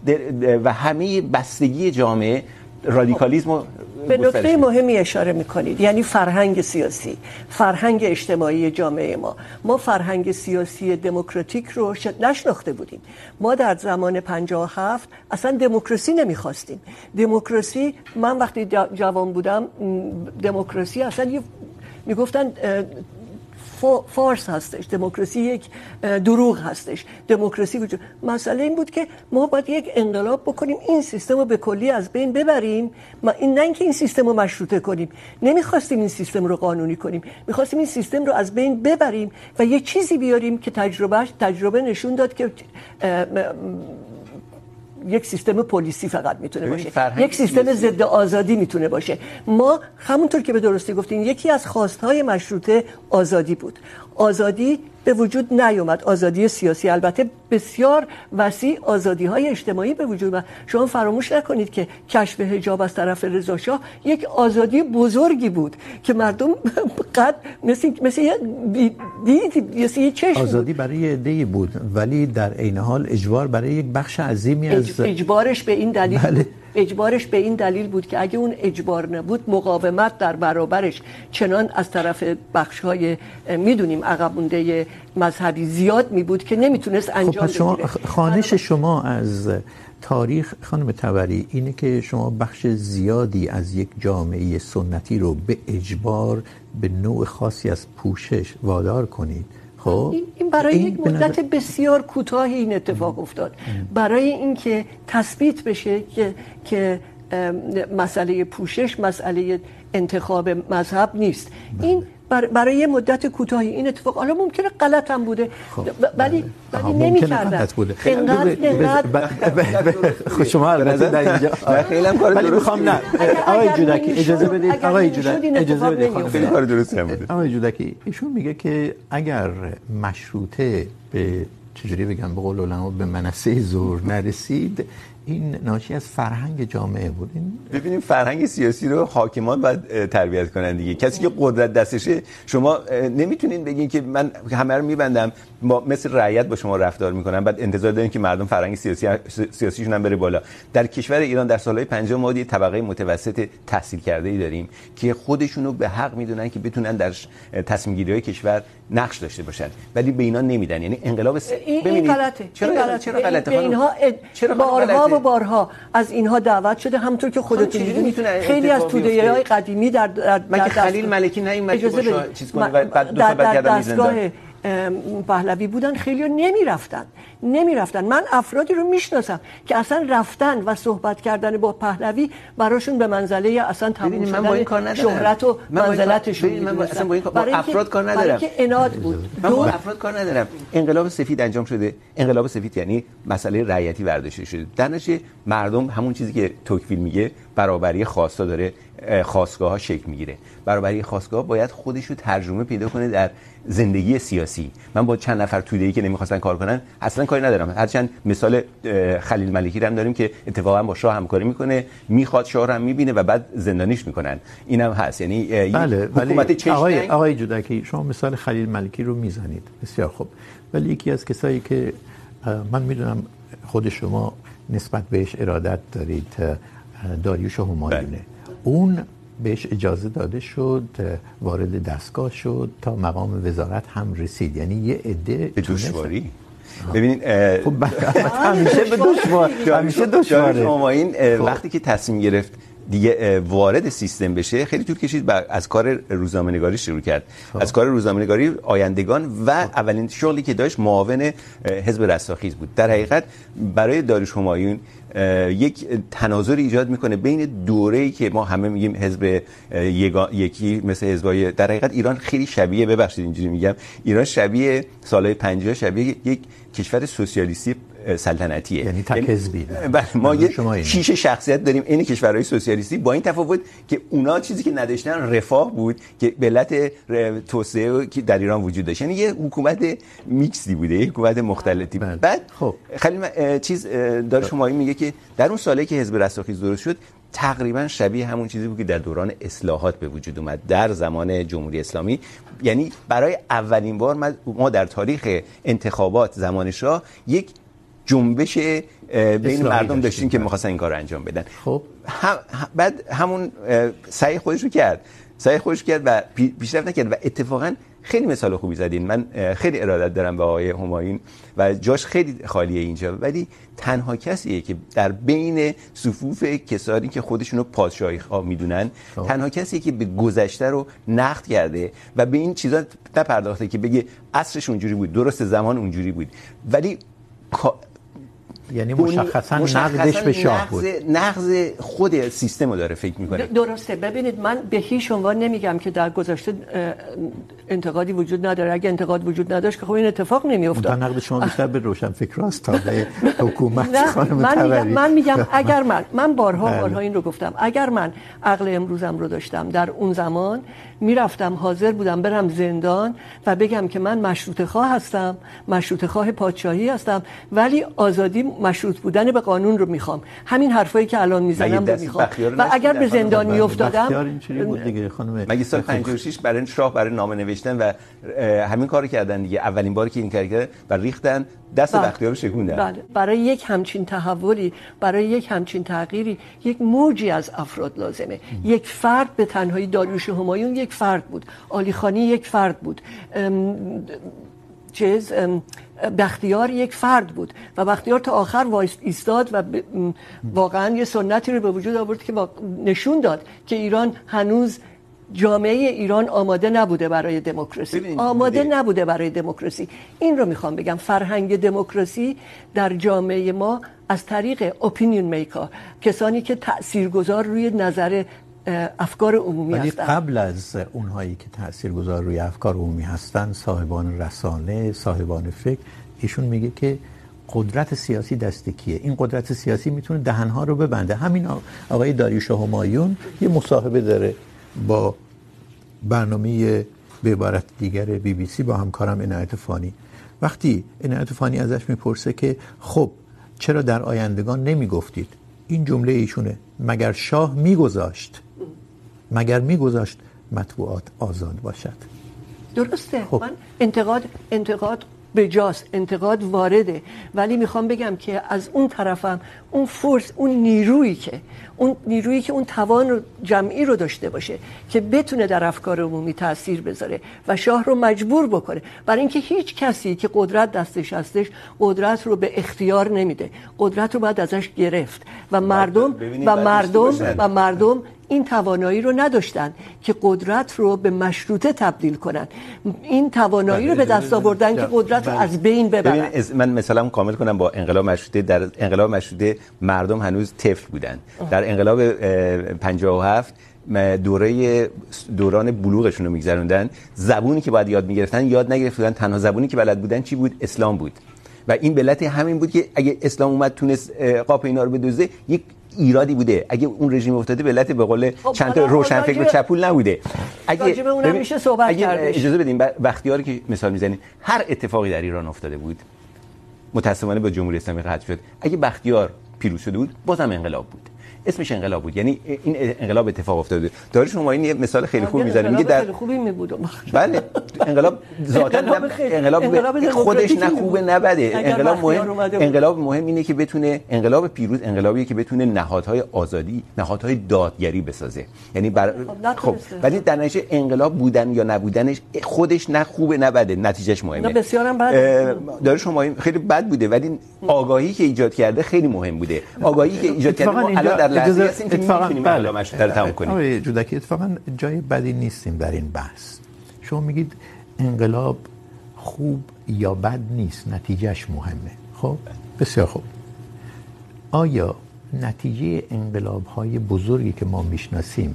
[SPEAKER 3] و همه بستگی جامعه رادیکالیسم
[SPEAKER 2] به نکته مهمی اشاره میکنید. یعنی فرهنگ سیاسی فرهنگ اجتماعی جامعه ما. ما فرهنگ سیاسی دموکراتیک رو نشناخته بودیم. ما در زمان 57 اصلا دموکراسی نمیخواستیم. دموکراسی من وقتی جوان بودم دموکراسی اصلا میگفتن فارس هستش، دموکراسی یک دروغ هستش. دموکراسی وجود، مسئله این بود که ما باید یک انقلاب بکنیم، این سیستم رو به کلی از بین ببریم. ما این، نه اینکه این سیستم رو مشروطه کنیم، نمیخواستیم این سیستم رو قانونی کنیم. میخواستیم این سیستم رو از بین ببریم و یه چیزی بیاریم که تجربه تجربه نشون داد که یک سیستم پلیسی فقط میتونه باشه. یک سیستم ضد آزادی میتونه باشه. ما همونطور که به درستی گفتین یکی از خواستهای مشروطه آزادی بود. آزادی به وجود نیومد. آزادی سیاسی البته بسیار وسیع آزادی های اجتماعی به وجود اومد. شما فراموش نکنید که کشف حجاب از طرف رضا شاه یک آزادی بزرگی بود که مردم (laughs) قد مثل مثل دید یه چشم
[SPEAKER 1] آزادی برای عده‌ای بود ولی در عین حال اجبار برای یک بخش عظیمی از
[SPEAKER 2] اجبارش به این دلیل بله. اجبارش به این دلیل بود که اگه اون اجبار نبود مقاومت در برابرش چنان از طرف بخش‌های میدونیم عقب مونده مذهبی زیاد می بود که نمیتونست انجام
[SPEAKER 1] خب شما خانش شما از تاریخ خانم تبری اینه که شما بخش زیادی از یک جامعه سنتی رو به اجبار به نوع خاصی از پوشش وادار کنید. خب
[SPEAKER 2] این برای یک مدت بسیار کوتاهی این اتفاق افتاد. برای اینکه تثبیت بشه که که مسئله پوشش مسئله انتخاب مذهب نیست. این برای یه مدت کوتاهی. این اتفاق حالا ممکنه غلط هم بوده ولی ولی نمی‌کردن
[SPEAKER 1] اینقدر شما البته در اینجا خیلی هم کار درست می‌خوام نه. آقای جودکی اجازه بدید. آقای جودکی اجازه بدید.
[SPEAKER 3] خیلی کار درستی هم بوده.
[SPEAKER 1] آقای جودکی ایشون میگه که اگر مشروطه به چجوری بگم؟ به قول علما به منصه زور نرسید این ناشی از فرهنگ جامعه بود. این
[SPEAKER 3] ببینیم فرهنگ سیاسی رو حاکمان باید تربیت کنن دیگه. کسی که قدرت دستشه، شما نمیتونین بگین که من همه رو میبندم، با مثل رعیت با شما رفتار میکنم، بعد انتظار دارین که مردم فرهنگ سیاسی، سیاسیشون هم بره بالا. در کشور ایران در سالهای 50 ما یه طبقه متوسط تحصیل کرده ای داریم که خودشونو به حق میدونن که بتونن در تصمیم گیری های کشور نقش داشته باشن ولی به اینا نمیدن. یعنی انقلاب
[SPEAKER 2] س... ببینید غلطه. چرا چرا غلطه به اینها چرا بارها و بارها از اینها دعوت شده. همونطور که خودتون میدونید خیلی از توده های قدیمی در در
[SPEAKER 3] مگه خلیل ملکی نه این مگه چیز کنه بعد دو سال بعد زندان
[SPEAKER 2] پهلوی بودن خیلی نمیرفتن نمیرفتن. من افرادی رو میشناسم که اصلا رفتن و صحبت کردن با پهلوی براشون به منزله اصلا تموم شدن شهرت و منزلتشون
[SPEAKER 3] من اصلا با این با افراد کار ندارم.
[SPEAKER 2] برای که اناد بود.
[SPEAKER 3] من با افراد کار ندارم. انقلاب سفید انجام شده. انقلاب سفید یعنی مسئله رعیتی برداشته شده. در نتیجه مردم همون چیزی که توکفیل میگه برابری خواستا داره. خواستگاه ها شکل میگیره. برابری خواستگاه باید خودش رو ترجمه پیدا کنه در زندگی سیاسی. من با چند نفر توده ای که نمیخواستن کار کنن اصلا کاری ندارم. هرچند مثال خلیل ملکی هم داریم که اتفاقا با شاه همکاری میکنه میخواد شاه رو هم میبینه و بعد زندانیش میکنن. اینم هست. یعنی
[SPEAKER 1] بله حکومت چش آقای آقای جودکی شما مثال خلیل ملکی رو میزنید. بسیار خوب. ولی یکی از کسایی که من میدونم خود شما نسبت بهش ارادت دارید داریوش همایونه. اون بهش اجازه داده شد وارد دستگاه شد تا مقام وزارت هم رسید. یعنی یه عده
[SPEAKER 3] به دشواری؟ ببینید
[SPEAKER 1] خب (laughs) همیشه به دشوار همیشه دشواره.
[SPEAKER 3] شما این وقتی که تصمیم گرفت دیگه وارد سیستم بشه خیلی طول کشید و از کار روزنامه‌نگاری شروع کرد. خب. از کار روزنامه‌نگاری آیندگان و خب. اولین شغلی که داشت معاون حزب رستاخیز بود. در حقیقت برای داریوش همایون یک تناظر ایجاد میکنه بین دوره‌ای که ما همه میگیم حزب یکی مثل حزبای در حقیقت ایران خیلی شبیه، ببخشید اینجوری میگم، ایران شبیه سالهای 50 شبیه یک کشور سوسیالیستی سلطنتیه
[SPEAKER 1] یعنی تک حزبی.
[SPEAKER 3] بله ما یه شیشه شخصیت داریم این کشورهای سوسیالیستی. با این تفاوت که اونا چیزی که نداشتن رفاه بود که ملت توسعه که در ایران وجود داشت. یعنی یه حکومت میکسی بوده یه حکومت مختلفی
[SPEAKER 1] بله.
[SPEAKER 3] بعد خب. خیلی چیز داره شما میگه که در اون سالی که حزب رستاخیز درست شد تقریباً شبیه همون چیزی بود که در دوران اصلاحات به وجود اومد. در زمان جمهوری اسلامی. یعنی برای اولین بار ما در تاریخ انتخابات زمان شاه یک جنبش بین مردم داشتیم که می‌خواستن این کار رو انجام بدن.
[SPEAKER 1] خب.
[SPEAKER 3] هم بعد همون سعی خودش رو کرد. سعی خودش کرد و پیشرفت نکرد و اتفاقا خیلی مثال خوبی زدین. من خیلی ارادت دارم به آقای همایون و جاش خیلی خالیه اینجا. ولی تنها کسیه که در بین صفوف کسانی که خودشونو پادشاهی خواه میدونن تنها کسیه که به گذشته رو نقد کرده و به این چیزا نپرداخته که بگه عصرش اونجوری بود درست زمان اونجوری بود. ولی
[SPEAKER 1] یعنی مشخصا نقدش به شاه بود.
[SPEAKER 3] نقض خود سیستم رو داره فکر میکنه.
[SPEAKER 2] درسته. ببینید من به هیچ عنوان نمیگم که در گذشته انتقادی وجود نداره. اگه انتقاد وجود نداشت که خب این اتفاق نمیافتاد.
[SPEAKER 1] اون نقد شما بیشتر به روشن فکراست تا به (laughs) حکومت خانم
[SPEAKER 2] من میگم من میگم (laughs) اگر من من بارها بارها این رو گفتم. اگر من عقل امروزم رو داشتم در اون زمان میرفتم حاضر بودم برم زندان و بگم که من مشروطه خواه هستم مشروطه خواه پادشاهی هستم ولی آزادی مشروط بودن به قانون رو میخوام. همین حرفایی که الان میزنم رو میخوام. و اگر به زندان میافتادم
[SPEAKER 3] مگه سال 56 برای شاه برای نامه نوشتن و همین کارو کردن دیگه. اولین باری که این کار کردن و ریختن دست بختیار رو شکوندن
[SPEAKER 2] بله. برای یک همچین تحولی برای یک همچین تغییری یک موجی از افراد لازمه. ام. یک فرد به تنهایی داریوش همایون یک فرد بود. علی خانی یک فرد بود. چیز بختیار یک فرد بود. و بختیار تا آخر ایستاد و واقعا یه سنتی رو به وجود آورد که نشون داد که ایران هنوز جامعه ایران آماده نبوده برای دموکراسی. آماده نبوده برای دموکراسی. این رو میخوام بگم. فرهنگ دموکراسی در جامعه ما از طریق اپینیون میکر کسانی که تاثیرگذار روی نظر افکار عمومی
[SPEAKER 1] ولی هستن. قبل از اونهایی که تاثیرگذار روی افکار عمومی هستن صاحبان رسانه صاحبان فکر ایشون میگه که قدرت سیاسی دست کیه؟ این قدرت سیاسی میتونه دهنها رو ببنده. همین آقای داریوش همایون یه مصاحبه داره. با برنامه به عبارت دیگر بی بی سی با همکارم عنایت فانی. وقتی عنایت فانی ازش میپرسه که خب چرا در آیندگان نمیگفتید؟ این جمله ایشونه. مگر شاه میگذاشت؟ مگر میگذاشت مطبوعات آزاد باشد؟
[SPEAKER 2] درسته. خب. من انتقاد انتقاد بجاست انتقاد وارده. ولی میخوام بگم که از اون طرفم اون فورس اون نیرویی که اون نیرویی که اون توان جمعی رو داشته باشه که بتونه در افکار عمومی تاثیر بذاره و شاه رو مجبور بکنه. برای اینکه هیچ کسی که قدرت دستش هستش قدرت رو به اختیار نمیده. قدرت رو باید ازش گرفت. و مردم و مردم و مردم این توانایی رو نداشتن که قدرت رو به مشروطه تبدیل کنن. این توانایی رو به دست آوردن که قدرت رو از بین ببرن.
[SPEAKER 3] من مثلا کامل کنم با انقلاب مشروطه در انقلاب مشروطه مردم هنوز طفل بودن. در انقلاب 57 دوره دوران بلوغشون رو میگذروندن. زبونی که باید یاد میگرفتن یاد نگرفتن. تنها زبونی که بلد بودن چی بود؟ اسلام بود. و این ملت همین بود که اگه اسلام اومد تونست قاپ اینا رو بدوزه یک ایرادی بوده. اگه اون رژیم افتاده ملت به قول چند تا روشن فکر و چپول نبوده.
[SPEAKER 2] اگه اونم میشه صحبت
[SPEAKER 3] اگه اجازه بدیم بختیاری که مثال میزنیم هر اتفاقی در ایران افتاده بود متاسفانه با جمهوری اسلامی قطع شد. اگه بختیار پیروز شده بود بازم انقلاب بود. اسمش انقلاب بود. یعنی این انقلاب اتفاق افتاده. داره شما این مثال خیلی خوب میزنه
[SPEAKER 2] میگه در خوبی می بود
[SPEAKER 3] بله. انقلاب ذاتا انقلاب, انقلاب خودش نه خوبه نه بده انقلاب مهم انقلاب مهم اینه که بتونه انقلاب پیروز انقلابیه که بتونه نهادهای آزادی نهادهای دادگری بسازه. یعنی بر... خب ولی در نتیجه انقلاب بودن یا نبودنش خودش نه خوبه نه بده نتیجهش مهمه.
[SPEAKER 2] نه بسیارم بده
[SPEAKER 3] داره شما خیلی بد بوده ولی آگاهی که ایجاد کرده خیلی مهم بوده. آگاهی که ایجاد کرده الان در لحظه
[SPEAKER 1] اتفاقا بله.
[SPEAKER 3] تمام کنیم
[SPEAKER 1] آقای جودکی اتفاقا جای بدی نیستیم در این بحث شما میگید انقلاب خوب یا بد نیست نتیجهش مهمه خب بسیار خوب آیا نتیجه انقلاب های بزرگی که ما میشناسیم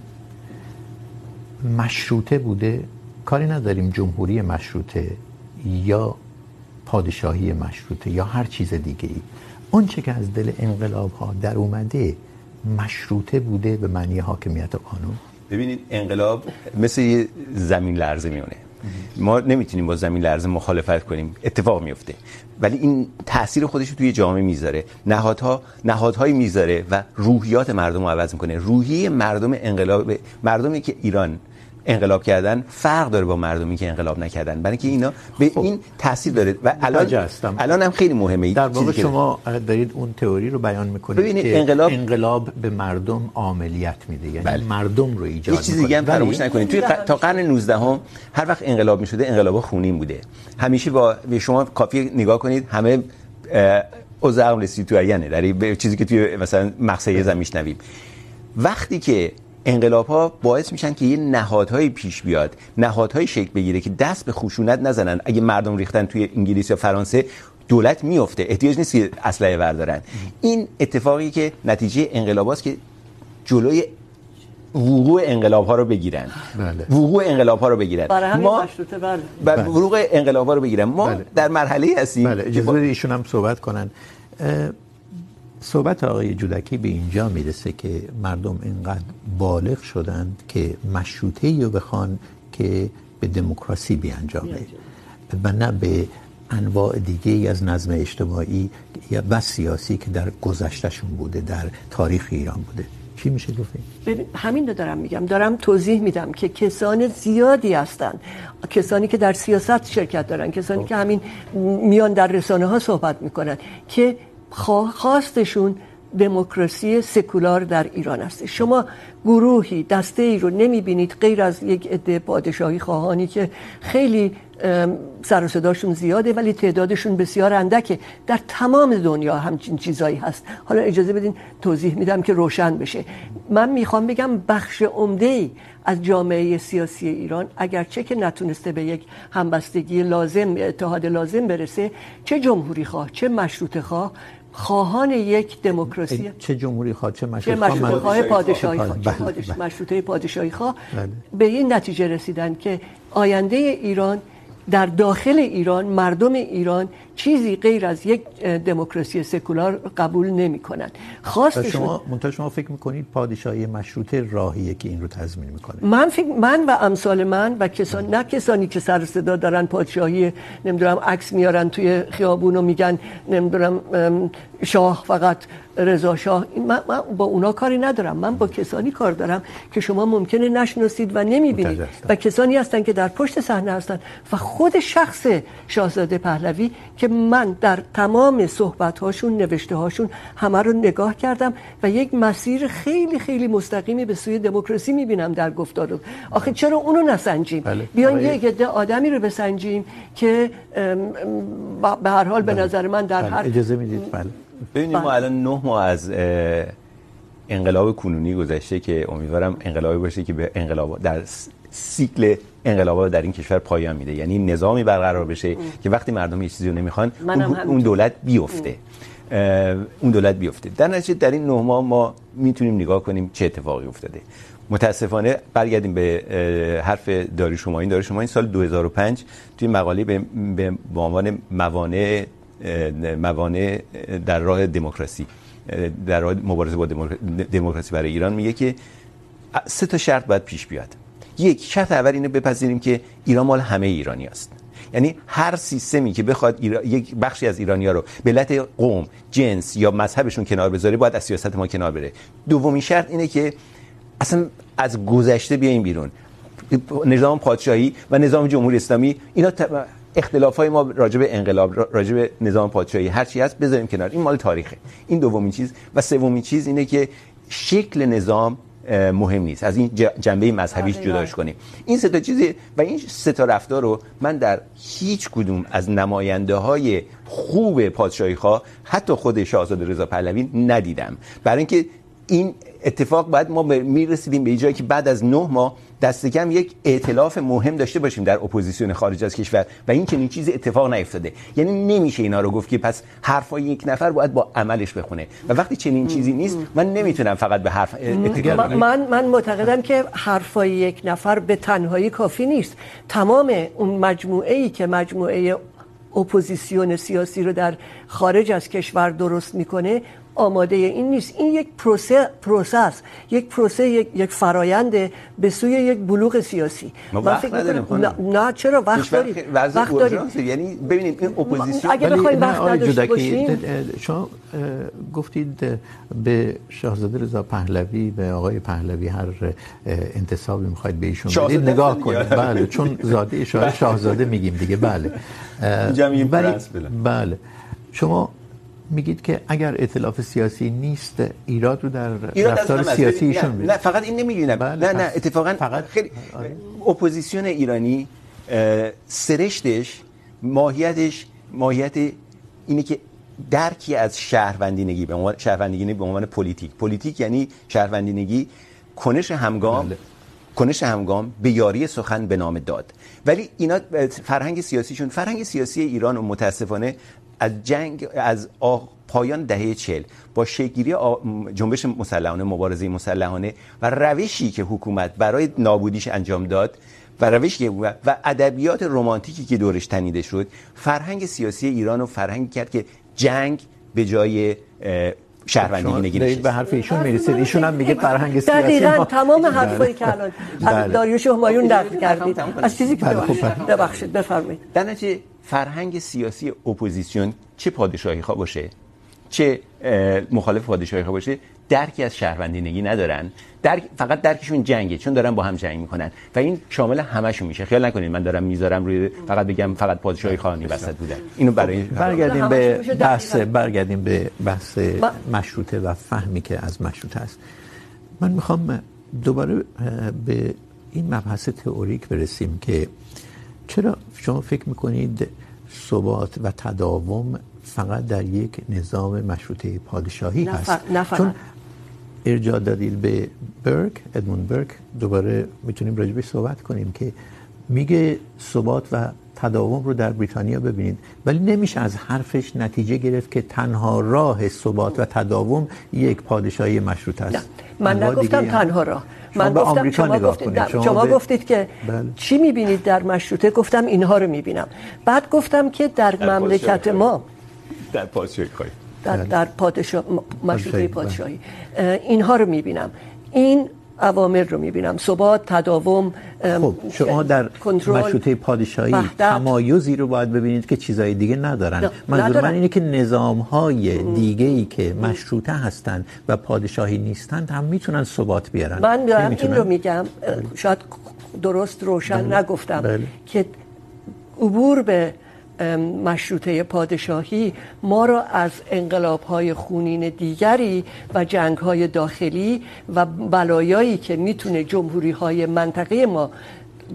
[SPEAKER 1] مشروطه بوده کاری نداریم جمهوری مشروطه یا پادشاهی مشروطه یا هر چیز دیگه ای اون چه که از دل انقلاب ها در اومده مشروطه بوده به معنی حاکمیت قانون.
[SPEAKER 3] ببینید، انقلاب مثل یه زمین لرزه میونه ما نمیتونیم با زمین لرزه مخالفت کنیم. اتفاق میفته ولی این تاثیر خودش رو توی جامعه میذاره. نهادها، نهادهایی میذاره و روحیات مردم رو عوض میکنه. روحیه مردم انقلاب، مردمی که ایران انقلاب کردن فرق داره با مردمی که انقلاب نکردن. برای اینکه اینا به
[SPEAKER 1] خب.
[SPEAKER 3] این تاثیر داره. و الان
[SPEAKER 1] هستم.
[SPEAKER 3] الان هم خیلی مهمه
[SPEAKER 1] در واقع شما دارید اون تئوری رو بیان میکنید
[SPEAKER 3] ببینید،
[SPEAKER 1] که
[SPEAKER 3] انقلاب-
[SPEAKER 1] انقلاب به مردم عاملیت میده. یعنی
[SPEAKER 3] بله.
[SPEAKER 1] مردم رو ایجاد
[SPEAKER 3] یه چیز دیگه هم. فراموش نکنید. توی ق... تا قرن 19 هم هر وقت انقلاب میشده انقلاب خونین بوده. همیشه با شما کافی نگاه کنید. همه اوزاق رسیتوینه در به چیزی که توی مثلا مقصه زمین میشنویم وقتی که انقلاب ها باعث میشن که یه نهادهایی پیش بیاد نهادهایی شکل بگیره که دست به خشونت نزنن. اگه مردم ریختن توی انگلیس یا فرانسه دولت میفته احتیاج نیست که اسلحه بردارن. این اتفاقی که نتیجه انقلاب هاست که جلوی وقوع انقلاب ها رو بگیرن.
[SPEAKER 1] بله.
[SPEAKER 3] وقوع انقلاب ها رو بگیرن. ما
[SPEAKER 2] بله.
[SPEAKER 1] بله.
[SPEAKER 3] وقوع انقلاب ها رو بگیرن. ما
[SPEAKER 1] بله.
[SPEAKER 3] در مرحله هستیم
[SPEAKER 1] بله.
[SPEAKER 3] که
[SPEAKER 1] اجازه ایشون هم صحبت کنن. اه، صحبت آقای جودکی به اینجا میرسه که مردم اینقدر بالغ شدند که مشروطه رو بخوان که به دموکراسی بیانجامه و نه به انواع دیگه از نظم اجتماعی یا و سیاسی که در گذشتهشون بوده در تاریخ ایران بوده. چی میشه گفت؟
[SPEAKER 2] ببین همین رو دارم میگم. دارم توضیح میدم که کسان زیادی هستن. کسانی که در سیاست شرکت دارن. کسانی که همین میان در رسانه ها صحبت میکنن که خواستشون دموکراسی سکولار در ایران است شما گروهی، دسته ای رو نمیبینید غیر از یک عده پادشاهی خواهانی که خیلی سر و صداشون زیاده، ولی تعدادشون بسیار اندکه. در تمام دنیا همچین چیزایی هست. حالا اجازه بدین توضیح میدم که روشن بشه. من میخوام بگم بخش عمده ای از جامعه سیاسی ایران، اگرچه که نتونسته به یک همبستگی لازم، اتحاد لازم برسه، چه جمهوری خواه، چه مشروطه خواه خواهان یک دموکراسی
[SPEAKER 1] چه جمهوری خواه چه مشروطه
[SPEAKER 2] خواه پادشاهی خواه چه
[SPEAKER 1] بله،
[SPEAKER 2] پادش-
[SPEAKER 1] بله.
[SPEAKER 2] مشروطه پادشاهی خواه
[SPEAKER 1] بله.
[SPEAKER 2] به این نتیجه رسیدن که آینده ایران در داخل ایران مردم ایران چیزی غیر از یک دموکراسی سکولار قبول نمی کنند
[SPEAKER 1] و
[SPEAKER 2] خواستشون
[SPEAKER 1] شما منتها شما فکر میکنید پادشاهی مشروطه راهیه که این رو تضمین میکنه؟
[SPEAKER 2] من فکر من و امثال من و کسان نه کسانی که سر صدا دارن پادشاهی نمیدونم عکس میارن توی خیابون و میگن نمیدونم شاه فقط رضا شاه. من, من با اونا کاری ندارم. من با کسانی کار دارم که شما ممکنه نشناسید و نمیبینید. و کسانی هستن که در پشت صحنه هستن. و خود شخص شاهزاده پهلوی که من در تمام صحبت هاشون نوشته هاشون همه رو نگاه کردم و یک مسیر خیلی خیلی مستقیمی به سوی دموکراسی میبینم در گفتار آخه چرا اونو نسنجیم؟
[SPEAKER 1] بله. آقای-
[SPEAKER 2] یک عده آدمی رو بسنجیم که به هر حال به نظر من در
[SPEAKER 1] بله.
[SPEAKER 2] هر
[SPEAKER 1] اجازه میدید. بله.
[SPEAKER 3] ببینید ما الان نه ماه از انقلاب کنونی گذشته که امیدوارم انقلابی باشه که به انقلاب در سیکل انقلابات در این کشور پایان میده. یعنی نظامی برقرار بشه که وقتی مردم یه چیزی رو نمیخوان اون. اون دولت بیفته. اه، اون دولت بیفته. در نتیجه در این نه ماه ما میتونیم نگاه کنیم چه اتفاقی افتاده. متاسفانه برگردیم به حرف داری شماین داری شماین سال 2005 توی مقاله به به عنوان موانع موانع در راه دموکراسی، در راه مبارزه با دموکراسی برای ایران میگه که سه تا شرط باید پیش بیاد. یک، شرط اول اینه بپذیریم که ایران مال همه ایرانی است. یعنی هر سیستمی که بخواد ایرا... یک بخشی از ایرانی رو به علت قوم، جنس یا مذهبشون کنار بذاره، باید از سیاست ما کنار بره. دومین شرط اینه که اصلا از گذشته بیایم بیرون. نظام پادشاهی و نظام جمهوری اسلامی، اینا ت... اختلاف های ما راجع به انقلاب راجع به نظام پادشاهی هر چی هست بذاریم کنار. این مال تاریخه. این دومین چیز. و سومین چیز اینه که شکل نظام مهم نیست. از این جنبه مذهبیش. جداش کنیم. این سه تا چیز و این سه تا رفتار رو من در هیچ کدوم از نماینده های خوب پادشاهی خواه حتی خود شاهزاده رضا پهلوی ندیدم. برای اینکه این اتفاق باید ما میرسیدیم به جایی که بعد از نه ماه دست کم یک ائتلاف مهم داشته باشیم در اپوزیسیون خارج از کشور و این چنین چیزی اتفاق نیفتاده. یعنی نمیشه اینا رو گفت که پس حرفای یک نفر باید با عملش بخونه. و وقتی چنین چیزی نیست من نمیتونم فقط به حرف
[SPEAKER 2] من من معتقدم که حرفای یک نفر به تنهایی کافی نیست. تمام اون مجموعه ای که مجموعه اپوزیسیون سیاسی رو در خارج از کشور درست میکنه آماده این نیست. این یک پروسه پروسه است یک پروسه یک یک فرایند به سوی یک بلوغ سیاسی.
[SPEAKER 3] ما وقت نداریم
[SPEAKER 2] نه, نه چرا؟ وقت داریم.
[SPEAKER 3] وقت داریم. یعنی ببینید این اپوزیسیون
[SPEAKER 2] اگه بخوایم وقت نداشته باشیم
[SPEAKER 1] شما گفتید به شاهزاده رضا پهلوی به آقای پهلوی هر انتصابی میخواید به ایشون بدید نگاه کنید. بله چون زاده شاه (laughs) شاهزاده میگیم دیگه. بله.
[SPEAKER 3] بله.
[SPEAKER 1] بله. شما میگید که اگر ائتلاف سیاسی نیست ایراد رو در
[SPEAKER 3] ایراد
[SPEAKER 1] رفتار سیاسی ایشون
[SPEAKER 3] نه, نه فقط این نمیگینم بله نه نه اتفاقا
[SPEAKER 1] فقط
[SPEAKER 3] خیلی اپوزیسیون ایرانی سرشتش ماهیتش ماهیت اینه که درکی از شهروندینگی به عنوان شهروندینگی به عنوان پلیتیک. پلیتیک یعنی شهروندینگی کنش همگام بله. کنش همگام به یاری سخن به نام داد. ولی اینا فرهنگ سیاسیشون فرهنگ سیاسی ایران و متاسفانه از جنگ، از پایان دهه چل با شکلگیری جنبش مسلحانه، مبارزه مسلحانه و روشی که حکومت برای نابودیش انجام داد و روش و ادبیات رمانتیکی که دورش تنیده شد، فرهنگ سیاسی ایران رو فرهنگ کرد که جنگ به جای شهروندی نگی
[SPEAKER 1] به حرف ایشون میرسید. ایشون هم میگه فرهنگ سیاسی
[SPEAKER 2] دقیقاً تمام حرفایی که الان داریوش همایون نقل کردید. از چیزی که ببخشید بفرمایید.
[SPEAKER 3] در نتیجه فرهنگ سیاسی اپوزیسیون چه پادشاهی خواه باشه؟ چه مخالف پادشاهی خواه باشه؟ درکی از شهروندینگی ندارن. درک فقط درکشون جنگه چون دارن با هم جنگ میکنن. و این شامل همشون میشه. خیال نکنید من دارم میذارم روی فقط بگم فقط پادشاهی خانی وسط بودن اینو برای
[SPEAKER 1] برگردیم به بحث برگردیم به بحث مشروطه و فهمی که از مشروطه است. من میخوام دوباره به این مبحث تئوریک برسیم که چرا شما فکر میکنید ثبات و تداوم فقط در یک نظام مشروطه پادشاهی
[SPEAKER 2] نه
[SPEAKER 1] هست؟
[SPEAKER 2] نه
[SPEAKER 1] چون ارجاع دادید به برک ادمون برک دوباره میتونیم راجع به صحبت کنیم که میگه ثبات و تداوم رو در بریتانیا ببینید. ولی نمیشه از حرفش نتیجه گرفت که تنها راه ثبات و تداوم یک پادشاهی مشروطه است.
[SPEAKER 2] نه من نگفتم تنها راه. من گفتم شما گفتید شما, شما گفتید که بله. چی میبینید در مشروطه؟ گفتم اینها رو میبینم. بعد گفتم که در, در مملکت ما
[SPEAKER 3] در پادشاهی
[SPEAKER 2] در در پادشاه مشروطه پادشاهی اینها رو میبینم. این اوامر رو میبینم. ثبات تداوم
[SPEAKER 1] خب شما در مشروطه پادشاهی تمایزی رو باید ببینید که چیزای دیگه ندارن. منظور من اینه که نظام‌های دیگه ای که مشروطه هستن و پادشاهی نیستند هم میتونن ثبات بیارن.
[SPEAKER 2] من دارم این رو میگم. شاید درست روشن بله. نگفتم بله. که عبور به مشروطه پادشاهی ما را از انقلاب‌های خونین دیگری و جنگ‌های داخلی و بلایایی که میتونه جمهوری‌های منطقه ما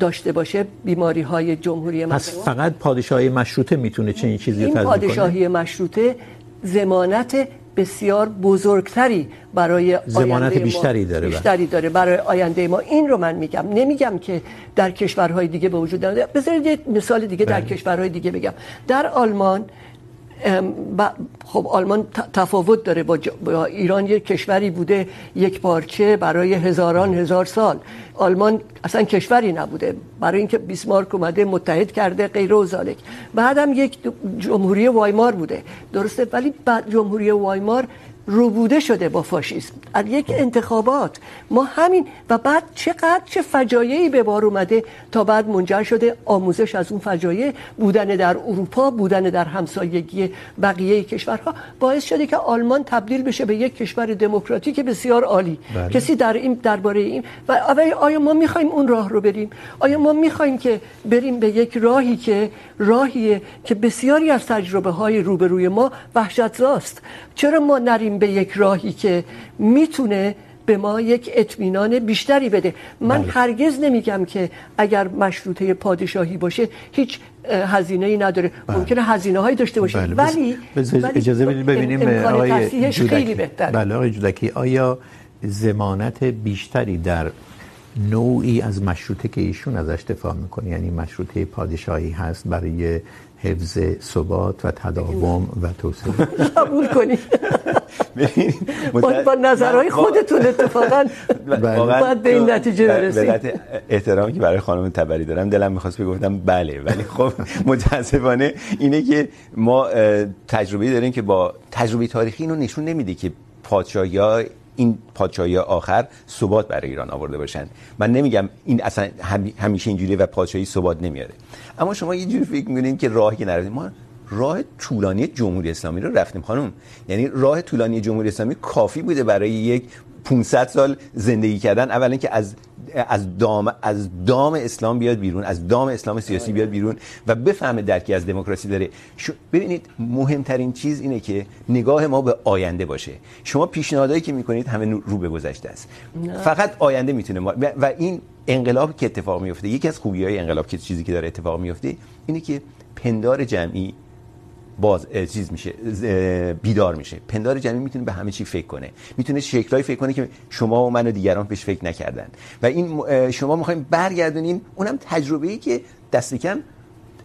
[SPEAKER 2] داشته باشه بیماری های جمهوری
[SPEAKER 1] پس فقط پادشاهی مشروطه میتونه چنین چیزی رو
[SPEAKER 2] تضمین کنه؟ این پادشاهی مشروطه ضمانت بسیار بزرگتری برای
[SPEAKER 1] ضمانت بیشتری داره
[SPEAKER 2] بیشتری داره برای آینده ما. این رو من میگم. نمیگم که در کشورهای دیگه به وجود نیاد. بذارید یه مثال دیگه بله. در کشورهای دیگه بگم. در آلمان خب آلمان تفاوت داره با, با ایران یک کشوری بوده یک پارچه برای هزاران هزار سال. آلمان اصلا کشوری نبوده. برای اینکه بیسمارک اومده متحد کرده غیر و زالک بعد هم یک جمهوری وایمار بوده. درسته؟ ولی بعد جمهوری وایمار روبوده شده با فاشیسم. از یک انتخابات. ما همین و بعد چقدر چه فجایعی به بار اومده تا بعد منجر شده آموزش از اون فجایع بودن در اروپا بودن در همسایگی بقیه کشورها باعث شده که آلمان تبدیل بشه به یک کشور دموکراتیک بسیار عالی. بله. کسی در این درباره این و آیا ما میخوایم اون راه رو بریم؟ آیا ما میخوایم که بریم به یک راهی که راهیه که بسیاری از تجربه های روبروی ما وحشتزاست چرا ما نریم به یک راهی که میتونه به ما یک اطمینان بیشتری بده من
[SPEAKER 1] بله.
[SPEAKER 2] هرگز نمیگم که اگر مشروطه پادشاهی باشه هیچ هزینه ای نداره
[SPEAKER 1] بله.
[SPEAKER 2] ممکنه هزینه هایی داشته باشه
[SPEAKER 1] بله.
[SPEAKER 2] ولی
[SPEAKER 1] بس- بس-
[SPEAKER 2] ولی
[SPEAKER 1] اجازه بدید ببینیم آقای
[SPEAKER 2] تصحیحش خیلی
[SPEAKER 1] جودکی
[SPEAKER 2] بهتره
[SPEAKER 1] بله آقای جودکی آیا ضمانت بیشتری در نوعی از مشروطه که ایشون ازش دفاع میکنه یعنی مشروطه پادشاهی هست برای حفظ ثبات و تداوم و توسعه.
[SPEAKER 2] قبول کنید با, نظرهای خودتون اتفاقا باید به این نتیجه
[SPEAKER 3] به
[SPEAKER 2] برسید
[SPEAKER 3] علت احترامی که برای خانم تبری دارم دلم میخواست بگفتم بله ولی خب متاسفانه اینه که ما تجربه داریم که با تجربه تاریخی اینو نشون نمیده که پادشاهی این پادشاهی آخر ثبات برای ایران آورده باشن. من نمیگم این اصلا همی- همیشه اینجوریه و پادشاهی ثبات نمیاره. اما شما یه جوری فکر میکنین که راهی که نرفتیم، ما راه طولانی جمهوری اسلامی رو رفتیم خانم. یعنی راه طولانی جمهوری اسلامی کافی بوده برای یک 500 سال زندگی کردن. اولا که از از دام از دام اسلام بیاد بیرون از دام اسلام سیاسی بیاد بیرون و بفهمه درکی از دموکراسی داره. شو ببینید مهمترین چیز اینه که نگاه ما به آینده باشه. شما پیشنهادایی که میکنید همه رو به گذشته است. فقط آینده میتونه ما و- و این انقلاب که اتفاق میفته یکی از خوبی های انقلاب که چیزی که داره اتفاق میفته اینه که پندار جمعی باز چیز میشه بیدار میشه. پندار جمعی میتونه به همه چی فکر کنه. میتونه شکلای فکر کنه که شما و من و دیگران بهش فکر نکردن. و این شما میخوایم برگردونین، اونم تجربه ای که دست کم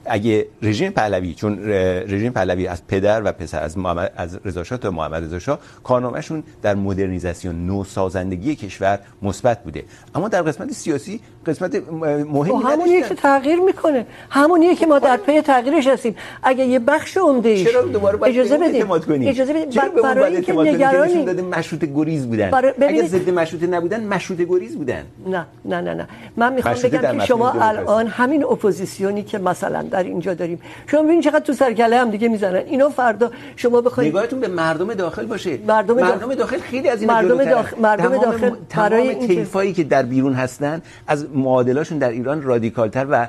[SPEAKER 3] اگه رژیم پهلوی چون رژیم پهلوی از پدر و پسر از محمد از رضا شاه تا محمد رضا شاه کارنامهشون در مدرنیزاسیون نوسازندگی کشور مثبت بوده. اما در قسمت سیاسی قسمت مهمی
[SPEAKER 2] همونیه که تغییر میکنه. همونیه که ما در پی تغییرش هستیم. اگه یه بخش عمده ایش
[SPEAKER 3] چرا دوباره باید
[SPEAKER 2] اجازه بدید اجازه بدید
[SPEAKER 3] چرا
[SPEAKER 2] ب-
[SPEAKER 3] به اون
[SPEAKER 2] برای اینکه نگرانی
[SPEAKER 3] داده مشروط گریز بودن.
[SPEAKER 2] برای-
[SPEAKER 3] اگه ضد مشروط نبودن مشروط گریز بودن.
[SPEAKER 2] نه نه نه نه. من میخوام
[SPEAKER 3] مشروطه
[SPEAKER 2] بگم که شما. الان همین اپوزیسیونی که مثلا در اینجا داریم. شما ببینید چقدر تو سرکله هم دیگه میزنن. اینا فردا شما بخواید
[SPEAKER 3] نگاهتون به مردم داخل باشه.
[SPEAKER 2] مردم داخل-
[SPEAKER 3] مردم داخل خیلی از این
[SPEAKER 2] مردم داخل- مردم داخل برای اینکه-
[SPEAKER 3] طیفایی که در بیرون هستن از معادلاشون در ایران رادیکالتر و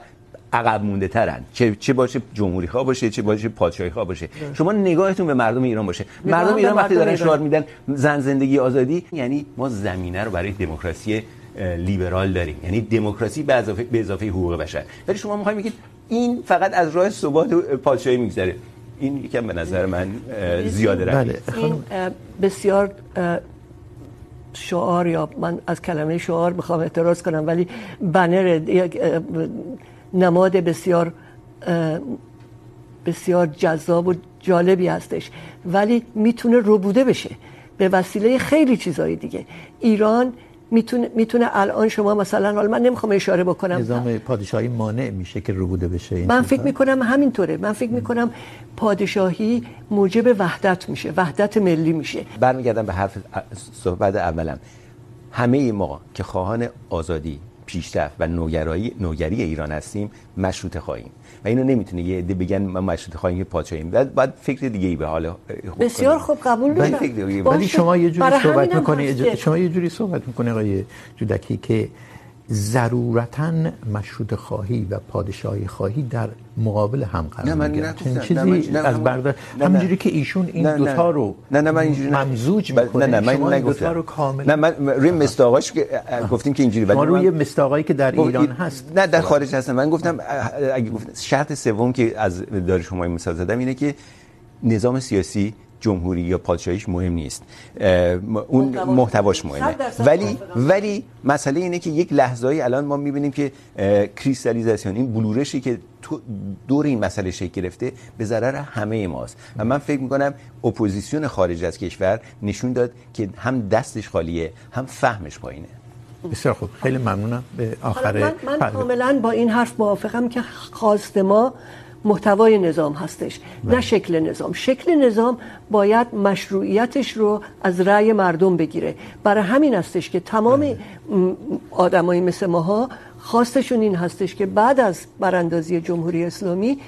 [SPEAKER 3] عقب مونده ترن چه چه باشه جمهوری خواه باشه چه باشه پادشاهی خواه باشه شما نگاهتون به مردم ایران باشه. مردم ایران وقتی دارن. شعار میدن زن زندگی آزادی یعنی ما زمینه رو برای دموکراسی لیبرال داریم. یعنی دموکراسی به اضافه به اضافه حقوق بشر. ولی شما میخواید بگید این فقط از راه ثبات و پادشاهی میگذره. این یکم به نظر من زیاده رفت.
[SPEAKER 1] بله
[SPEAKER 2] این بسیار شعار یا من از کلمه شعار میخوام اعتراض کنم ولی بنر یک نماد بسیار بسیار جذاب و جالبی هستش. ولی میتونه ربوده بشه. به وسیله خیلی چیزهای دیگه. ایران میتونه میتونه الان شما مثلا حالا من نمیخوام اشاره بکنم.
[SPEAKER 1] نظام پادشاهی مانع میشه که ربوده بشه این
[SPEAKER 2] من؟ فکر میکنم همینطوره. من فکر میکنم پادشاهی موجب وحدت میشه. وحدت ملی میشه.
[SPEAKER 3] برمیگردم به حرف صحبت اولم. همه ما که خواهان آزادی پیشرفت و نوگرایی نوگری ایران هستیم مشروطه خواهیم. و اینو نمیتونه یه عده بگن ما مشروطه خواهیم که پادشاهیم بعد بعد فکر دیگه ای به حال
[SPEAKER 2] بسیار خوب قبول دارم.
[SPEAKER 1] ولی شما یه جوری صحبت میکنی شما یه جوری صحبت میکنی آقای جودکی که ضرورتا مشروط خواهی و پادشاهی خواهی در مقابل هم قرار
[SPEAKER 3] نه،
[SPEAKER 1] میگیرن.
[SPEAKER 3] نه،
[SPEAKER 1] چیزی از
[SPEAKER 3] همون-
[SPEAKER 1] برداشت
[SPEAKER 3] نه، نه.
[SPEAKER 1] همینجوری که ایشون این
[SPEAKER 3] نه.
[SPEAKER 1] دوتا رو
[SPEAKER 3] نه نه من اینجوری.
[SPEAKER 1] ممزوج میکنه
[SPEAKER 3] نه نه من نگفتم.
[SPEAKER 1] رو کاملا
[SPEAKER 3] نه من روی مستاقاش که گفتیم که اینجوری ولی
[SPEAKER 1] روی مستاقایی که در ایران هست.
[SPEAKER 3] نه در خارج هستن من گفتم اگه گفتم شرط سوم که از دار شما این مثال زدم اینه که نظام سیاسی جمهوری یا پادشاهیش مهم نیست. اون
[SPEAKER 2] محتواش
[SPEAKER 3] مهمه. ولی. ولی مسئله اینه که یک لحظه‌ای الان ما می‌بینیم که کریستالیزاسیون این بلورشی که تو دور این مسئله شکل گرفته به ضرر همه ماست. و من فکر می‌کنم اپوزیسیون خارج از کشور نشون داد که هم دستش خالیه هم فهمش پایینه.
[SPEAKER 1] بسیار خوب. خیلی ممنونم. به آخر
[SPEAKER 2] من, من. کاملا با این حرف موافقم که خواست ما محتوای نظام هستش نه شکل نظام. شکل نظام باید مشروعیتش رو از رأی مردم بگیره. برای همین هستش که تمام آدمایی مثل ماها خواستشون این هستش که بعد از براندازی جمهوری اسلامی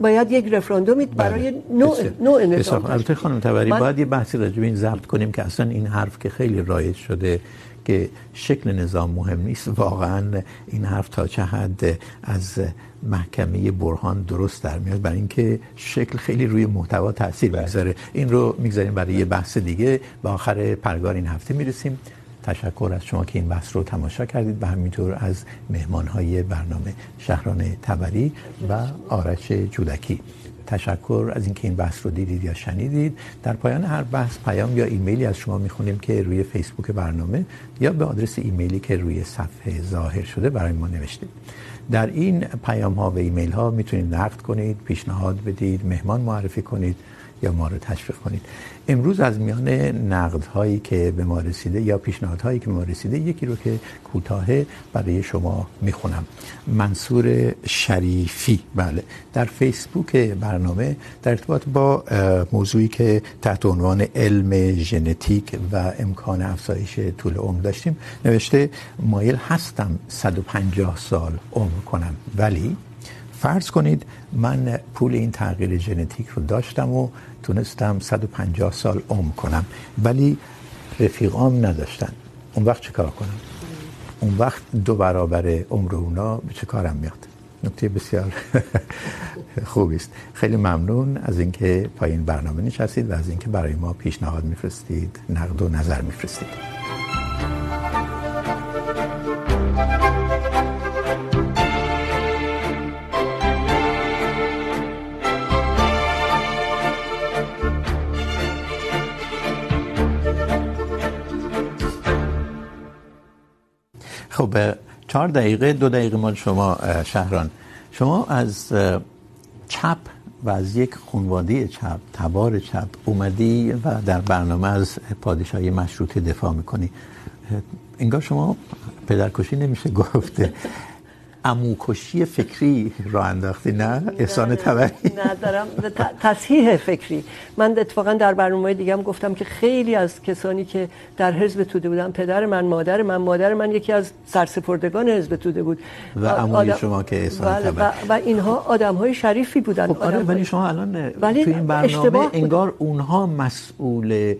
[SPEAKER 2] باید یک رفراندومی برای نوع. نوع. نظام
[SPEAKER 1] البته خانم باید یه بحثی راجع به این ضبط کنیم که اصلا این حرف که خیلی رایج شده که شکل نظام مهم نیست. واقعا این حرف تا چه حد از محکمه برهان درست در میاد، برای اینکه شکل خیلی روی محتوا تاثیر میگذاره این رو میگذاریم برای یه بحث دیگه. به آخر پرگار این هفته میرسیم. تشکر از شما که این بحث رو تماشا کردید و همینطور از مهمانهای برنامه شهران تبری و آرش جودکی. تشکر از اینکه این بحث رو دیدید یا شنیدید. در پایان هر بحث پیام یا ایمیلی از شما میخونیم که روی فیسبوک برنامه یا به آدرس ایمیلی که روی صفحه ظاهر شده برای ما نوشتید. در این پیام ها و ایمیل ها میتونید نقد کنید، پیشنهاد بدید، مهمان معرفی کنید. یا ما رو تشویق کنید. امروز از میان نقد هایی که به ما رسیده یا پیشنهاد هایی که به ما رسیده، یکی رو که کوتاه برای شما میخونم. منصور شریفی. بله. در فیسبوک برنامه در ارتباط با موضوعی که تحت عنوان علم ژنتیک و امکان افزایش طول عمر داشتیم، نوشته مایل هستم 150 سال عمر کنم. ولی فرض کنید من پول این تغییر ژنتیک رو داشتم و تونستم 150 سال عمر کنم. ولی رفیقام نداشتن. اون وقت چه کار کنم؟ اون وقت دو برابر عمر اونا به چه کارم میاد؟ نکته بسیار (laughs) خوبی است خیلی ممنون از اینکه پایین برنامه نشستید و از اینکه برای ما پیشنهاد میفرستید، نقد و نظر میفرستید. خب چهار دقیقه، دو دقیقه مال شما شهران. شما از چپ و از یک خانواده چپ، تبار چپ اومدی و در برنامه از پادشاهی مشروطه دفاع میکنی. انگار شما پدرکشی نمیشه، گفته. اموکشی فکری راه انداختی نه؟ احسان تبری
[SPEAKER 2] نه دارم. تصحیح فکری. من اتفاقا در برنامه دیگه هم گفتم که خیلی از کسانی که در حزب توده بودن پدر من مادر من مادر من یکی از سرسپردگان حزب توده بود.
[SPEAKER 1] و عموی آدم... شما که احسان تبری
[SPEAKER 2] و, و اینها آدمهای شریفی بودن.
[SPEAKER 1] خب آره ولی شما الان تو این برنامه انگار اونها مسئول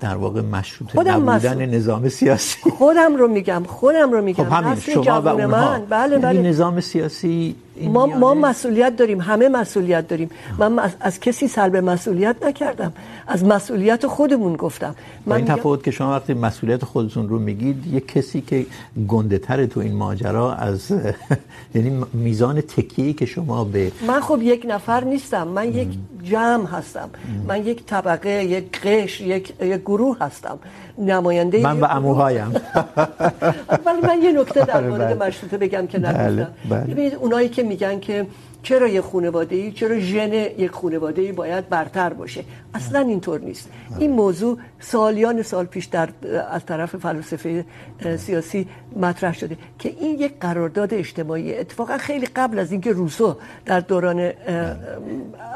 [SPEAKER 1] در واقع مشروط نبودن نظام سیاسی.
[SPEAKER 2] خودم رو میگم خودم رو میگم.
[SPEAKER 1] خب همین شما و اونها.
[SPEAKER 2] بله بله.
[SPEAKER 1] نظام سیاسی
[SPEAKER 2] ما ما مسئولیت داریم همه مسئولیت داریم. من از, از کسی سلب مسئولیت نکردم. از مسئولیت خودمون گفتم.
[SPEAKER 1] من این تفاوت که شما وقتی مسئولیت خودتون رو میگید یک کسی که گنده تر تو این ماجرا از (laughs) یعنی میزان تکیه‌ای که شما به
[SPEAKER 2] من خب یک نفر نیستم. من یک جمع هستم. من یک طبقه یک قش یک یک گروه هستم. نماینده
[SPEAKER 1] من و عموهایم
[SPEAKER 2] ولی (laughs) من یه نکته در (laughs) مورد مشروطه بگم که نگفتم. ببینید اونایی که میگن که چرا یک خانواده ای چرا ژن یک خانواده ای باید برتر باشه. اصلا اینطور نیست. این موضوع سالیان سال پیش در از طرف فلسفه سیاسی مطرح شده که این یک قرارداد اجتماعی. اتفاقا خیلی قبل از اینکه روسو در دوران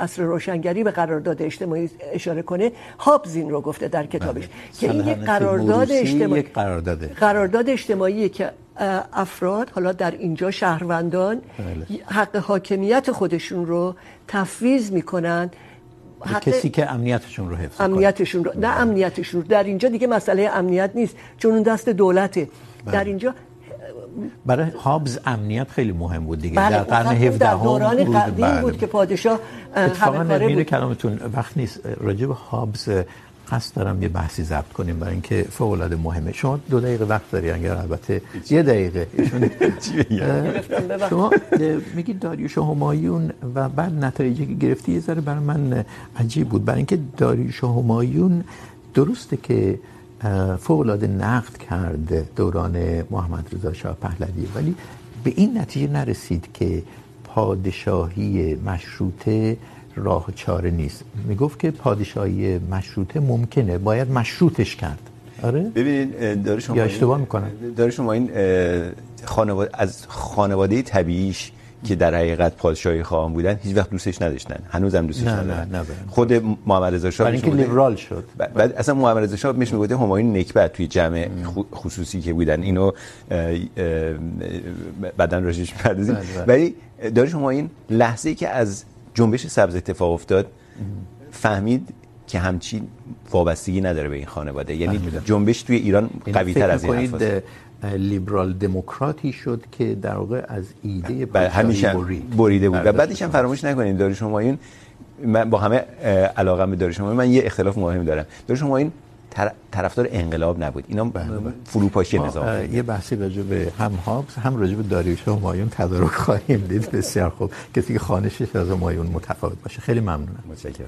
[SPEAKER 2] عصر روشنگری به قرارداد اجتماعی اشاره کنه هابز این رو گفته در کتابش که این یک قرارداد اجتماعی
[SPEAKER 1] یک قرارداد
[SPEAKER 2] قرارداد اجتماعی که افراد حالا در اینجا شهروندان حق حاکمیت خودشون رو تفویض میکنن.
[SPEAKER 1] حق کسی که امنیتشون رو حفظ
[SPEAKER 2] امنیتشون رو نه امنیتشون رو. در اینجا دیگه مسئله امنیت نیست چون اون دست دولته. در اینجا
[SPEAKER 1] برای هابز امنیت خیلی مهم بود دیگه.
[SPEAKER 2] در قرن 17 در دوران قدیم بود که پادشاه
[SPEAKER 1] اتفاقا میره کلامتون وقت نیست. راجع به هابز قصد دارم یه بحثی ضبط کنیم برای اینکه فوق العاده مهمه. شما دو دقیقه وقت داری اگر البته یه دقیقه. (laughs) شما میگید داریوش همایون و بعد نتایجی که گرفتی یه ذره برای من عجیب بود. برای اینکه داریوش همایون درسته که فوق العاده نقد کرد دوران محمد رضا شاه پهلوی ولی به این نتیجه نرسید که پادشاهی مشروطه راه چاره نیست. میگفت که پادشاهی مشروطه ممکنه باید مشروطش کرد. آره؟
[SPEAKER 3] ببینید داره شما
[SPEAKER 1] یا اشتباه میکنم.
[SPEAKER 3] داره شما این خانواده از خانواده طبیعیش که در حقیقت پادشاهی خواهان بودن هیچ وقت دوستش نداشتن. هنوز هم دوستش
[SPEAKER 1] نه ندارن.
[SPEAKER 3] نه نه خود محمد رضا شاه
[SPEAKER 1] برای اینکه لیبرال شد.
[SPEAKER 3] بعد اصلا محمد رضا شاه میشه میگفته همایون نکبت توی جمع خصوصی که بودن. اینو بعدن راجعش می‌پردازیم. ولی داره شما این لحظه‌ای که از جنبش سبز اتفاق افتاد. فهمید که همچین وابستگی نداره به این خانواده. یعنی جنبش توی ایران قوی تر از این
[SPEAKER 1] حرف لیبرال دموکراتی شد که در واقع از ایده
[SPEAKER 3] پادشاهی بریده بود. و بعدش هم فراموش نکنید داریوش همایون من با همه علاقه به داریوش همایون من یه اختلاف مهم دارم. داریوش همایون طرفدار انقلاب نبود. اینا فروپاشی نظام
[SPEAKER 1] یه بحثی راجع به هم هابس هم راجع به داریوش و همایون تدارک خواهیم دید. بسیار خوب. کسی که خانشش از همایون متفاوت باشه. خیلی ممنونم.
[SPEAKER 3] متشکرم.